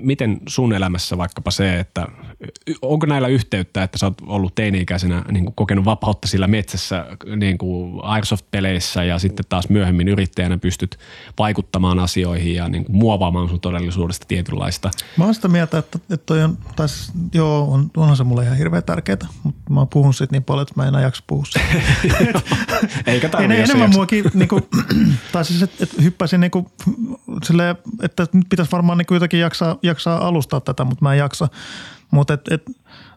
miten sun elämässä vaikkapa se, että onko näillä yhteyttä, että sä oot ollut teini-ikäisenä niin kuin kokenut vapautta sillä metsässä niin kuin Airsoft-peleissä ja sitten taas myöhemmin yrittäjänä pystyt vaikuttamaan asioihin ja niin kuin muovaamaan sun todellisuudesta tietynlaista? Mä oon sitä mieltä, että, että toi on, taas, joo, on, onhan se mulle ihan hirveän tärkeää, mutta mä oon puhunut siitä niin paljon, että mä en enää jaksa puhua Eikä tarvitse. Enemmän muakin, niin kuin, tai siis, että, että hyppäisin niin kuin sille, että nyt pitäisi varmaan niin jotenkin jaksaa, jaksaa alustaa tätä, mutta mä en jaksa. Mutta et, et,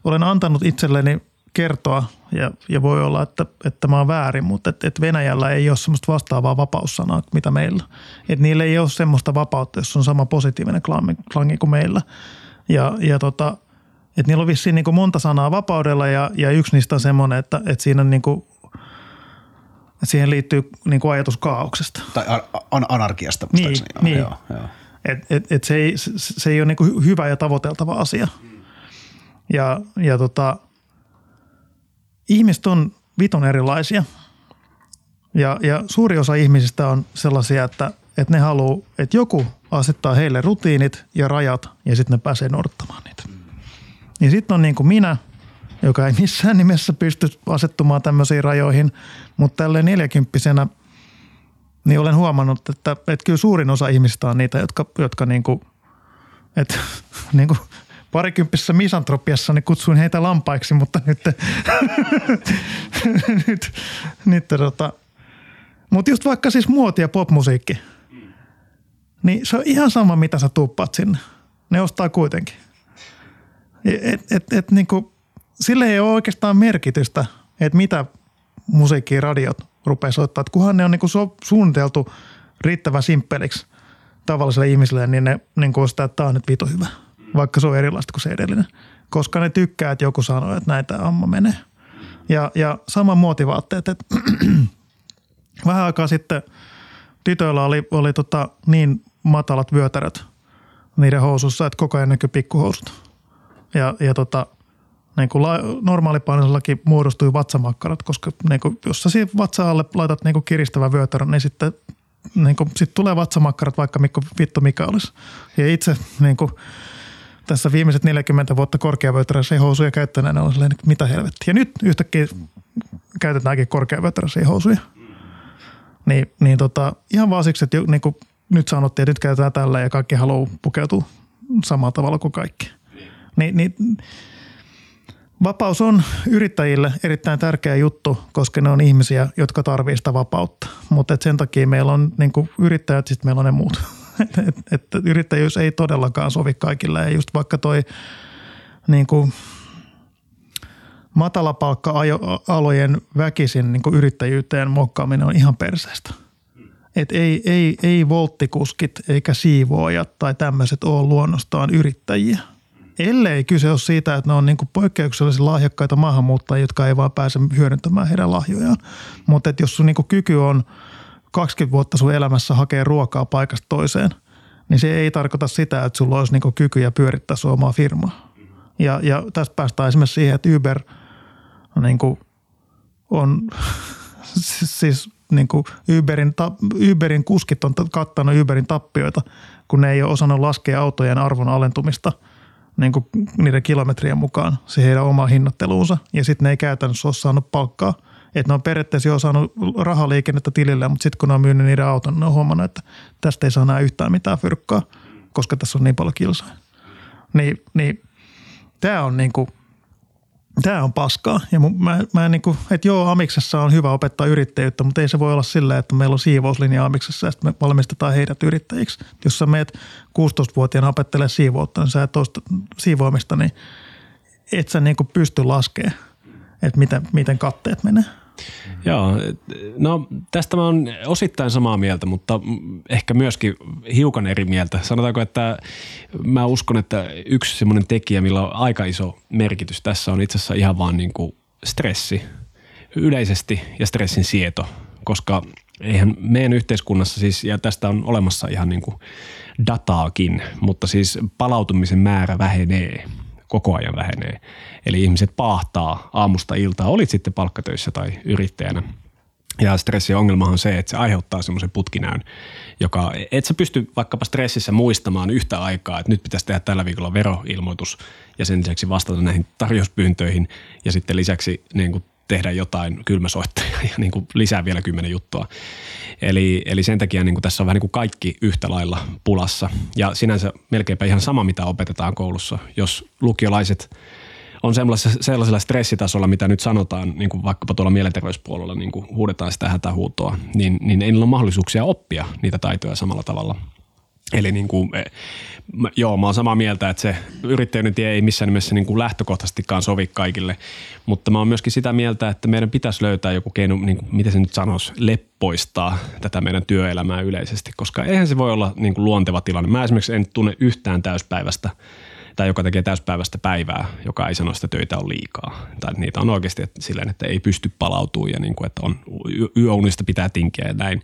olen antanut itselleni kertoa ja, ja voi olla, että, että mä oon väärin, mutta et, et Venäjällä ei ole semmoista vastaavaa vapaussanaa, mitä meillä. Et niillä ei ole semmoista vapautta, jos on sama positiivinen klangi, klangi kuin meillä. Ja, ja tota, et niillä on vissiin niin monta sanaa vapaudella ja, ja yksi niistä on semmoinen, että, että siinä niin kuin siihen liittyy niin kuin ajatus kaauksesta. Tai an- anarkiasta. Niin, joo, niin. Joo, joo. Et, et, et se, ei, se ei ole niin kuin hyvä ja tavoiteltava asia. Ja, ja tota, ihmiset on viton erilaisia. Ja, ja suuri osa ihmisistä on sellaisia, että, että ne haluaa, että joku asettaa heille rutiinit ja rajat ja sitten ne pääsee noudattamaan niitä. Ja sitten on niin kuin minä – joka ei missään nimessä pysty asettumaan tämmöisiin rajoihin, mutta tälle neljäkymppisenä niin olen huomannut, että, että kyllä suurin osa ihmistä on niitä, jotka, jotka niin kuin, että, niin kuin parikymppisessä misantropiassa niin kutsuin heitä lampaiksi, mutta nyt, nyt, nyt tota, mutta just vaikka siis muoti ja popmusiikki, niin se on ihan sama, mitä sä tuuppaat sinne. Ne ostaa kuitenkin. Et, et, et, niin kuin, sille ei ole oikeastaan merkitystä, että mitä musiikkia radiot rupeaa soittaa. Että kunhan ne on niin so, suunniteltu riittävän simppeliksi tavalliselle ihmiselle, niin ne niin kuin sitä, että tämä on nyt vito hyvä, vaikka se on erilaista kuin se edellinen. Koska ne tykkää, että joku sanoo, että näitä amma menee. Ja, ja sama muotivaatteet, että vähän aikaa sitten tytöillä oli, oli tota niin matalat vyötäröt niiden housussa, että koko ajan näkyy pikkuhousut. Ja, ja tota, niin kuin normaalipainoisellakin muodostui vatsamakkarat, koska niin kuin, jos sä vatsa alle laitat niin kuin kiristävä vyötärön, niin sitten niin kuin, sit tulee vatsamakkarat vaikka Mikko, vittu mikä olisi. Ja itse niin kuin, tässä viimeiset 40 vuotta korkeavyötäröisiä housuja käyttäneenä on sellainen, mitä helvettiä. Ja nyt yhtäkkiä käytetäänkin korkeavyötäröisiä housuja. Niin, niin tota, ihan vaan siksi, että niin kuin nyt sanottiin, että nyt käytetään tällä ja kaikki haluaa pukeutua samalla tavalla kuin kaikki. Niin, niin Vapaus on yrittäjille erittäin tärkeä juttu, koska ne on ihmisiä, jotka tarvitsevat sitä vapautta. Mutta sen takia meillä on niin yrittäjät, sitten meillä on ne muut. et, et, yrittäjyys ei todellakaan sovi kaikille. Ja just vaikka toi niin kuin matalapalkka-alojen väkisin niin kuin yrittäjyyteen muokkaaminen on ihan perseestä. Et ei, ei, ei volttikuskit eikä siivoojat tai tämmöiset ole luonnostaan yrittäjiä – ellei kyse ole siitä, että ne on niin poikkeuksellisen lahjakkaita maahanmuuttajia, jotka ei vaan pääse hyödyntämään heidän lahjojaan. Mutta jos sun niin kyky on 20 vuotta sun elämässä hakea ruokaa paikasta toiseen, niin se ei tarkoita sitä, että sulla olisi niin kykyjä pyörittää sun omaa firmaa. Ja, ja tästä päästään esimerkiksi siihen, että Uber niin on siis niin kuin Uberin, Uberin kuskit on kattanut Uberin tappioita, kun ne ei ole osannut laskea autojen arvon alentumista – niin kuin niiden kilometrien mukaan se heidän oma hinnoitteluunsa ja sitten ne ei käytännössä ole saanut palkkaa. Että ne on periaatteessa jo saanut rahaliikennettä tilille, mutta sitten kun ne on myynyt niiden auton, ne on huomannut, että tästä ei saa enää yhtään mitään fyrkkaa, koska tässä on niin paljon kilsoja. Niin, niin tämä on niin kuin – Tämä on paskaa. Ja mä, mä niin kuin, että joo, Amiksessa on hyvä opettaa yrittäjyyttä, mutta ei se voi olla sillä, että meillä on siivouslinja Amiksessa ja sitten me valmistetaan heidät yrittäjiksi. Jos sä meet 16-vuotiaana opettelee siivoutta, niin sä et siivoamista, niin et sä niin kuin pysty laskemaan, että miten, miten katteet menee. Joo, no tästä mä oon osittain samaa mieltä, mutta ehkä myöskin hiukan eri mieltä. Sanotaanko, että mä uskon, että yksi semmoinen tekijä, millä on aika iso merkitys tässä on itse asiassa ihan vaan niin kuin stressi. Yleisesti ja stressin sieto, koska eihän meidän yhteiskunnassa siis, ja tästä on olemassa ihan niin kuin dataakin, mutta siis palautumisen määrä vähenee, koko ajan vähenee. Eli ihmiset paahtaa aamusta iltaa, olit sitten palkkatöissä tai yrittäjänä. Ja stressiongelma on se, että se aiheuttaa semmoisen putkinäyn, joka et sä pysty vaikkapa stressissä muistamaan yhtä aikaa, että nyt pitäisi tehdä tällä viikolla veroilmoitus ja sen lisäksi vastata näihin tarjouspyyntöihin ja sitten lisäksi niin kuin tehdä jotain kylmäsoittajia ja niin kuin lisää vielä kymmenen juttua. Eli, eli sen takia niin kuin tässä on vähän niin kuin kaikki yhtä lailla pulassa ja sinänsä melkeinpä ihan sama, mitä opetetaan koulussa. Jos lukiolaiset – on sellaisella, sellaisella stressitasolla, mitä nyt sanotaan, niin kuin vaikkapa tuolla mielenterveyspuolella niin kuin huudetaan sitä hätähuutoa, niin, niin ei niillä ole mahdollisuuksia oppia niitä taitoja samalla tavalla. Eli niin kuin, e, joo, mä oon samaa mieltä, että se yrittäjyyden tie ei missään nimessä niin kuin lähtökohtaisestikaan sovi kaikille, mutta mä oon myöskin sitä mieltä, että meidän pitäisi löytää joku keino, niin kuin, miten se nyt sanoisi, leppoistaa tätä meidän työelämää yleisesti, koska eihän se voi olla niin kuin luonteva tilanne. Mä esimerkiksi en tunne yhtään täyspäivästä tai joka tekee täyspäivästä päivää, joka ei sano, että töitä on liikaa. Tai niitä on oikeasti että silleen, että ei pysty palautumaan ja niin kuin, että on, yöunista pitää tinkiä ja näin.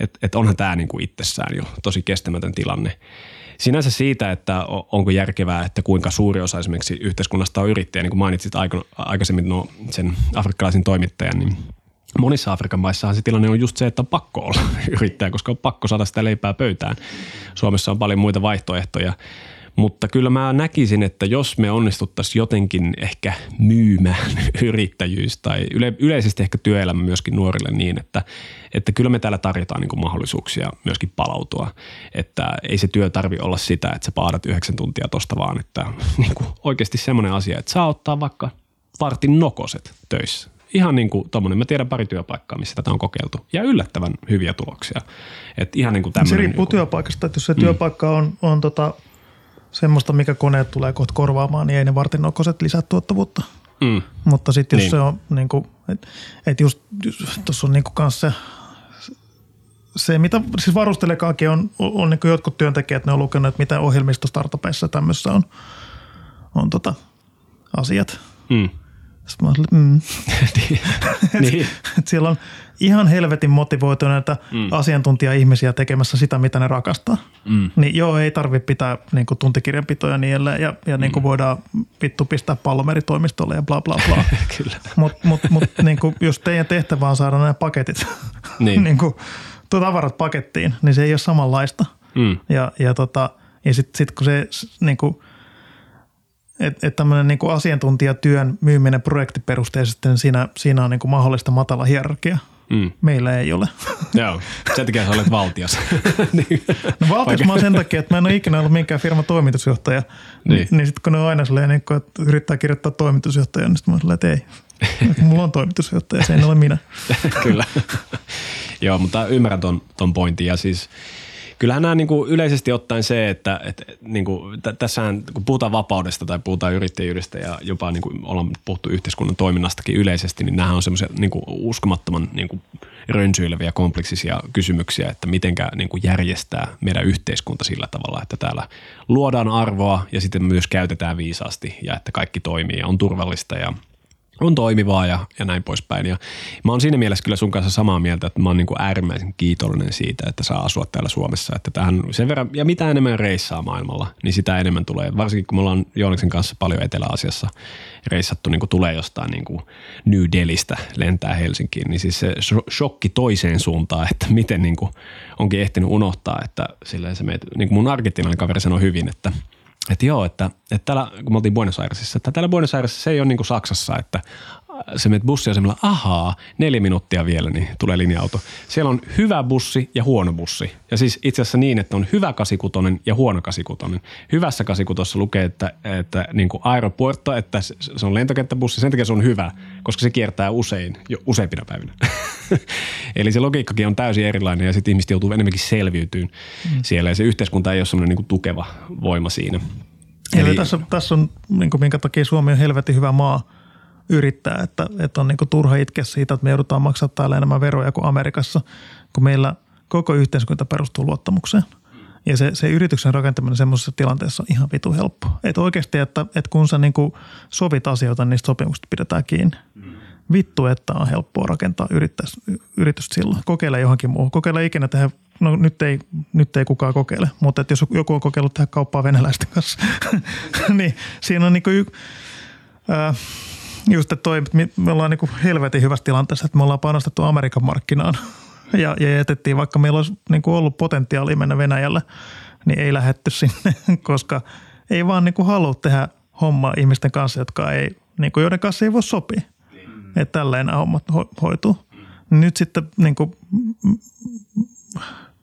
Että et onhan tämä niin kuin itsessään jo tosi kestämätön tilanne. Sinänsä siitä, että onko järkevää, että kuinka suuri osa esimerkiksi yhteiskunnasta on yrittäjä, niin kuin mainitsit aikaisemmin no, sen afrikkalaisen toimittajan, niin Monissa Afrikan maissahan se tilanne on just se, että on pakko olla yrittäjä, koska on pakko saada sitä leipää pöytään. Suomessa on paljon muita vaihtoehtoja. Mutta kyllä mä näkisin, että jos me onnistuttaisiin jotenkin ehkä myymään yrittäjyys tai yle, yleisesti ehkä työelämä myöskin nuorille niin, että, että kyllä me täällä tarjotaan niin mahdollisuuksia myöskin palautua. Että ei se työ tarvi olla sitä, että sä paadat yhdeksän tuntia tosta vaan, että niin kuin oikeasti semmoinen asia, että saa ottaa vaikka vartin nokoset töissä. Ihan niin kuin tommonen, mä tiedän pari työpaikkaa, missä tätä on kokeiltu ja yllättävän hyviä tuloksia. Et ihan niin kuin se riippuu niin kuin, työpaikasta, että jos se mm. työpaikka on, on tota semmoista, mikä koneet tulee kohta korvaamaan, niin ei ne vartinokoiset lisää tuottavuutta. Mm. Mutta sitten jos niin. se on niin kuin, että et just tuossa on niin kuin kanssa se, se, mitä siis varustelekaakin on, on niin kuin jotkut työntekijät, ne on lukenut, että mitä ohjelmistostartupeissa tämmössä on, on tota, asiat. Mm. Sitten mä olin, mm. niin. et siellä on ihan helvetin motivoituneita mm. asiantuntija-ihmisiä tekemässä sitä, mitä ne rakastaa. Mm. Niin joo, ei tarvitse pitää niin kuin, tuntikirjanpitoja niille ja, ja niin kuin mm. voidaan vittu pistää pallomeritoimistolle ja bla bla bla. Mutta mut, mut, niin kuin, jos teidän tehtävä on saada nämä paketit, niin. niin kuin, tavarat pakettiin, niin se ei ole samanlaista. Mm. Ja, ja, tota, ja sitten sit kun se niin kuin, että et tämmöinen niin asiantuntijatyön myyminen projektiperusteisesti, niin siinä, siinä on niin kuin mahdollista matala hierarkia. Mm. Meillä ei ole. Joo, sen takia sä olet valtias. niin. No valtias mä oon sen takia, että mä en ole ikinä ollut minkään firman toimitusjohtaja. Niin, niin sitten kun ne on aina silleen, niin kun, että yrittää kirjoittaa toimitusjohtaja, niin sitten mä oon silleen, että ei. Mulla on toimitusjohtaja, se ei ole minä. Kyllä. Joo, mutta ymmärrän ton, ton pointin ja siis – kyllähän nämä niin kuin yleisesti ottaen se, että, että niin kuin, tässähän kun puhutaan vapaudesta tai puhutaan yrittäjyydestä ja jopa niin kuin ollaan puhuttu yhteiskunnan toiminnastakin yleisesti, niin nämä on semmoisia niin uskomattoman niin kuin rönsyileviä kompleksisia kysymyksiä, että mitenkä niin kuin järjestää meidän yhteiskunta sillä tavalla, että täällä luodaan arvoa ja sitten myös käytetään viisaasti ja että kaikki toimii ja on turvallista ja – on toimivaa ja, ja näin poispäin. Ja mä oon siinä mielessä kyllä sun kanssa samaa mieltä, että mä oon niin kuin äärimmäisen kiitollinen siitä, että saa asua täällä Suomessa. Että tähän sen verran, ja mitä enemmän reissaa maailmalla, niin sitä enemmän tulee. Varsinkin kun me ollaan Jooniksen kanssa paljon Etelä-Asiassa reissattu, niin kuin tulee jostain niin kuin New Delistä lentää Helsinkiin, niin siis se shokki toiseen suuntaan, että miten niin kuin onkin ehtinyt unohtaa, että silleen se meitä, niin kuin mun argentilainen kaveri sanoi hyvin, että – että joo, että, että täällä, kun me oltiin Buenos Airesissa, että täällä Buenos Airesissa se ei ole niin kuin Saksassa, että se menet bussiasemalla, ahaa, neljä minuuttia vielä, niin tulee linja-auto. Siellä on hyvä bussi ja huono bussi. Ja siis itse asiassa niin, että on hyvä kasikutonen ja huono kasikutonen. Hyvässä kasikutossa lukee, että, että niin kuin aeropuerto, että se on lentokenttäbussi, sen takia se on hyvä, koska se kiertää usein, jo useimpina päivinä. Eli se logiikkakin on täysin erilainen ja sitten ihmiset joutuu enemmänkin selviytyyn mm. siellä ja se yhteiskunta ei ole semmoinen niin tukeva voima siinä. Eli, Eli tässä, tässä on, niin kuin, minkä takia Suomi on helvetin hyvä maa – yrittää, että, että on niin kuin turha itkeä siitä, että me joudutaan maksaa täällä enemmän veroja kuin Amerikassa, kun meillä koko yhteiskunta perustuu luottamukseen. Ja se, se yrityksen rakentaminen semmoisessa tilanteessa on ihan vitu helppo. Että oikeasti, että, että kun sä niin kuin sovit asioita, niin niistä sopimuksista pidetään kiinni. Vittu, että on helppoa rakentaa yritys, yritystä silloin. Kokeile johonkin muuhun. Kokeile ikinä tehdä, no nyt ei, nyt ei kukaan kokeile, mutta että jos joku on kokeillut tehdä kauppaa venäläisten kanssa, niin siinä on niin kuin, äh, Just, että toi, me ollaan niin kuin helvetin hyvässä tilanteessa, että me ollaan panostettu Amerikan markkinaan ja, ja jätettiin, vaikka meillä olisi niin kuin ollut potentiaalia mennä Venäjälle, niin ei lähetty sinne, koska ei vaan niin kuin halua tehdä hommaa ihmisten kanssa, jotka ei, niin kuin joiden kanssa ei voi sopia. Että tälleen hommat ho- hoituu. Nyt sitten niin kuin,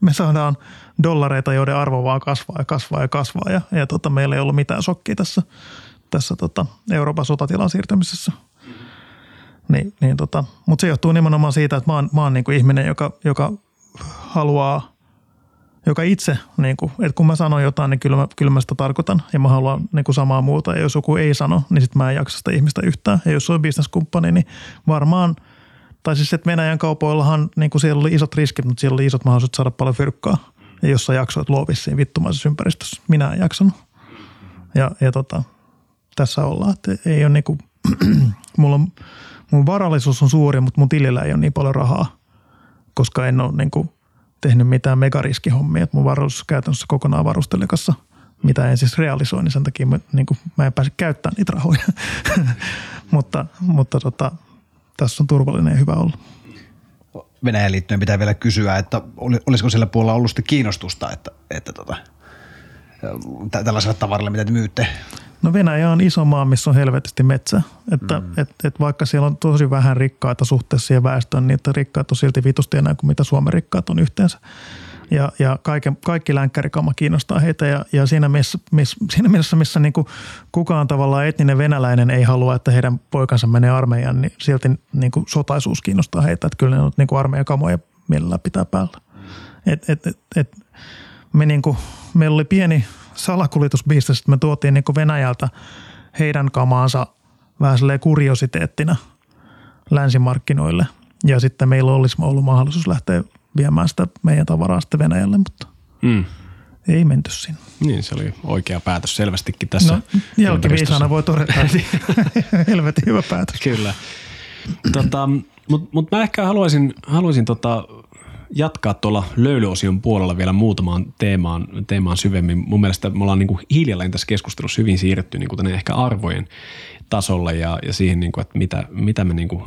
me saadaan dollareita, joiden arvo vaan kasvaa ja kasvaa ja kasvaa ja, ja tota, meillä ei ollut mitään sokkia tässä – tässä tota Euroopan sotatilan siirtämisessä. Niin, niin tota, Mutta se johtuu nimenomaan siitä, että mä oon, mä oon niinku ihminen, joka, joka haluaa, joka itse, niinku, että kun mä sanon jotain, niin kyllä mä, kyllä mä sitä tarkoitan ja mä haluan niinku samaa muuta. Ja jos joku ei sano, niin sitten mä en jaksa sitä ihmistä yhtään. Ja jos on bisneskumppani, niin varmaan, tai siis että Venäjän kaupoillahan niin kuin siellä oli isot riskit, mutta siellä oli isot mahdollisuudet saada paljon fyrkkaa. Ja jos sä jaksoit luovissa siinä vittumaisessa ympäristössä, minä en jaksanut. Ja, ja tota, tässä ollaan. Että ei ole niinku, mulla on, mun varallisuus on suuri, mutta mun tilillä ei ole niin paljon rahaa, koska en ole niinku tehnyt mitään megariskihommia. Että mun varallisuus on käytännössä kokonaan varustelekassa, mitä en siis realisoi, niin sen takia mä, niinku, mä en pääse käyttämään niitä rahoja. mutta mutta tota, tässä on turvallinen ja hyvä olla. Venäjän liittyen pitää vielä kysyä, että olisiko sillä puolella ollut kiinnostusta, että, että tota, tällaiselle tavaralle, mitä te myytte? No Venäjä on iso maa, missä on helvetisti metsä. Että mm. et, et vaikka siellä on tosi vähän rikkaita suhteessa siihen väestöön, niin että rikkaat on silti vitusti enää kuin mitä Suomen rikkaat on yhteensä. Ja, ja kaiken, kaikki länkkärikama kiinnostaa heitä ja, ja siinä, missä, missä, siinä mielessä, missä niin kuin kukaan tavallaan etninen venäläinen ei halua, että heidän poikansa menee armeijaan, niin silti niin kuin sotaisuus kiinnostaa heitä. Että kyllä ne on niin kuin armeijakamoja mielellään pitää päällä. Et, et, et, et, me niin kuin, meillä oli pieni salakuljetusbisnes, että me tuotiin niin kuin Venäjältä heidän kamaansa vähän kuriositeettina länsimarkkinoille. Ja sitten meillä olisi ollut mahdollisuus lähteä viemään sitä meidän tavaraa sitten Venäjälle, mutta mm. ei menty sinne. Niin, se oli oikea päätös selvästikin tässä. No, jälkiviisaana voi todeta, että helvetin hyvä päätös. Kyllä. Tota, Mutta mut mä ehkä haluaisin, haluaisin tota jatkaa tuolla löylyosion puolella vielä muutamaan teemaan, teemaan syvemmin. Mun mielestä me ollaan niin kuin hiljalleen tässä keskustelussa hyvin siirretty niin kuin tänne ehkä arvojen tasolle ja, ja siihen, niin kuin, että mitä, mitä, me niin kuin,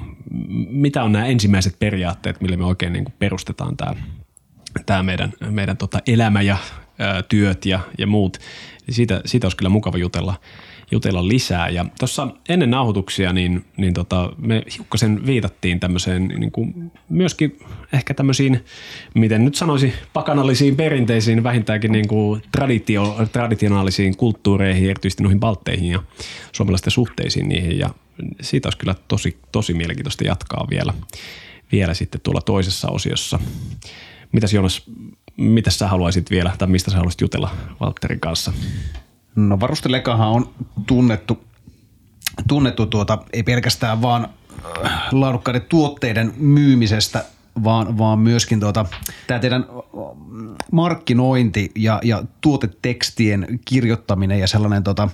mitä on nämä ensimmäiset periaatteet, millä me oikein niin kuin perustetaan tämä, tämä meidän, meidän tota elämä ja ää, työt ja, ja muut. Siitä, siitä olisi kyllä mukava jutella. Jutella lisää. Ja tuossa ennen nauhoituksia niin, niin tota, me hiukkasen viitattiin tämmöiseen niin kuin myöskin ehkä tämmöisiin, miten nyt sanoisi, pakanallisiin perinteisiin, vähintäänkin niin kuin traditio, traditionaalisiin kulttuureihin, erityisesti noihin baltteihin ja suomalaisten suhteisiin niihin. Ja siitä olisi kyllä tosi, tosi mielenkiintoista jatkaa vielä, vielä sitten tuolla toisessa osiossa. Mitäs Jonas, mitä sä haluaisit vielä, tai mistä sä haluaisit jutella Valtterin kanssa? No varustelekahan on tunnettu, tunnettu tuota, ei pelkästään vaan äh, laadukkaiden tuotteiden myymisestä, vaan, vaan myöskin tuota, tämä teidän markkinointi ja, ja tuotetekstien kirjoittaminen ja sellainen tota,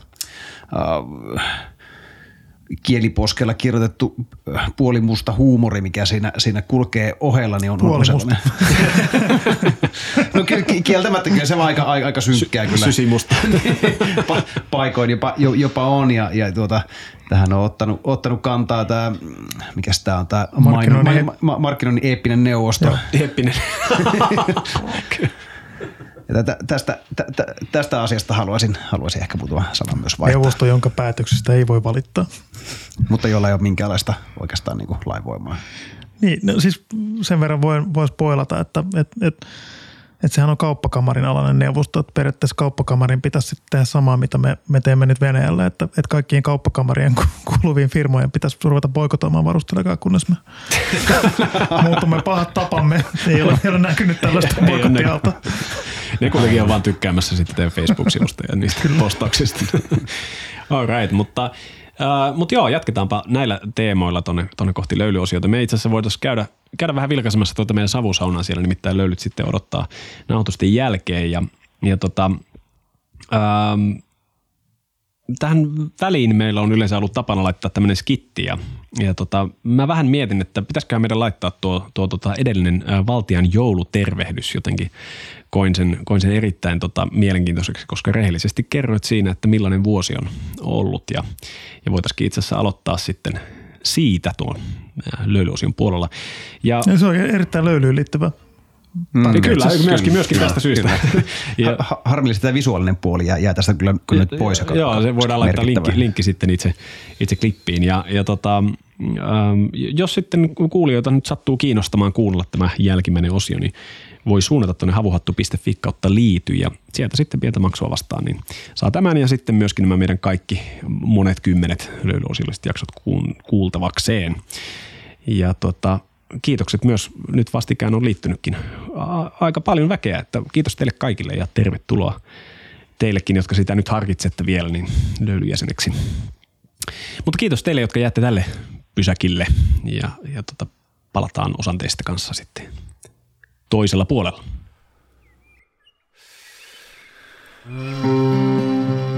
äh, kieliposkella kirjoitettu äh, puolimusta huumori, mikä siinä, siinä kulkee ohella, niin on Puolimusta. no kieltämättä kyllä se on aika, aika, aika synkkää kyllä. Sysimusta. pa- paikoin jopa, jopa on ja, ja tuota, tähän on ottanut, ottanut kantaa tämä, mikä tämä on tämä Markkinoinnin, ma- ma- markkinoinnin eeppinen neuvosto. Joo. Eeppinen. Ja tästä, tästä, tästä asiasta haluaisin, haluaisin ehkä muutama sana myös vaihtaa. Neuvosto, jonka päätöksestä ei voi valittaa. Mutta jolla ei ole minkäänlaista oikeastaan niin kuin lainvoimaa. Niin, no siis sen verran voi, voisi poilata, että et, et, et sehän on kauppakamarin alainen neuvosto, että periaatteessa kauppakamarin pitäisi sitten tehdä samaa, mitä me, me teemme nyt Venäjällä, että, että kaikkien kauppakamarien kuuluviin firmojen pitäisi ruveta boikotoimaan varustelekaan, kunnes me muutumme pahat tapamme. Ei ole vielä näkynyt tällaista boikottialta. Ne kuitenkin on vaan tykkäämässä sitten Facebook-sivusta ja niistä postauksista. All right, mutta Uh, mutta joo, jatketaanpa näillä teemoilla tonne, tonne kohti löylyosiota. Me itse asiassa voitaisiin käydä, käydä vähän vilkaisemassa tuota meidän savusaunaa siellä, nimittäin löylyt sitten odottaa nauhoitusten jälkeen. Ja, ja tota, uh, tähän väliin meillä on yleensä ollut tapana laittaa tämmöinen skitti ja, ja tota, mä vähän mietin, että pitäisikö meidän laittaa tuo, tuo tota edellinen ä, valtian joulutervehdys jotenkin. Koin sen, koin sen erittäin tota, mielenkiintoiseksi, koska rehellisesti kerroit siinä, että millainen vuosi on ollut ja, ja voitaisiin itse asiassa aloittaa sitten siitä tuon löylyosion puolella. Ja, ja se on erittäin löylyyn liittyvä Mm, kyllä, myöskin, myöskin tästä syystä. ja, ha, harmillisesti tämä visuaalinen puoli jää, jää tästä kyllä, kyllä nyt pois. Joka, joo, se voidaan laittaa linkki, linkki sitten itse, itse klippiin. Ja, ja tota, ähm, jos sitten kuulijoita nyt sattuu kiinnostamaan kuunnella tämä jälkimmäinen osio, niin voi suunnata tuonne havuhattu.fi kautta liity ja sieltä sitten pientä maksua vastaan, niin saa tämän ja sitten myöskin nämä meidän kaikki monet kymmenet löylyosilliset jaksot kuultavakseen. Ja tota, kiitokset myös nyt vastikään on liittynytkin aika paljon väkeä, että kiitos teille kaikille ja tervetuloa teillekin, jotka sitä nyt harkitsette vielä, niin löylyjäseneksi. Mutta kiitos teille, jotka jäätte tälle pysäkille ja, ja tota, palataan osan teistä kanssa sitten toisella puolella. Mm.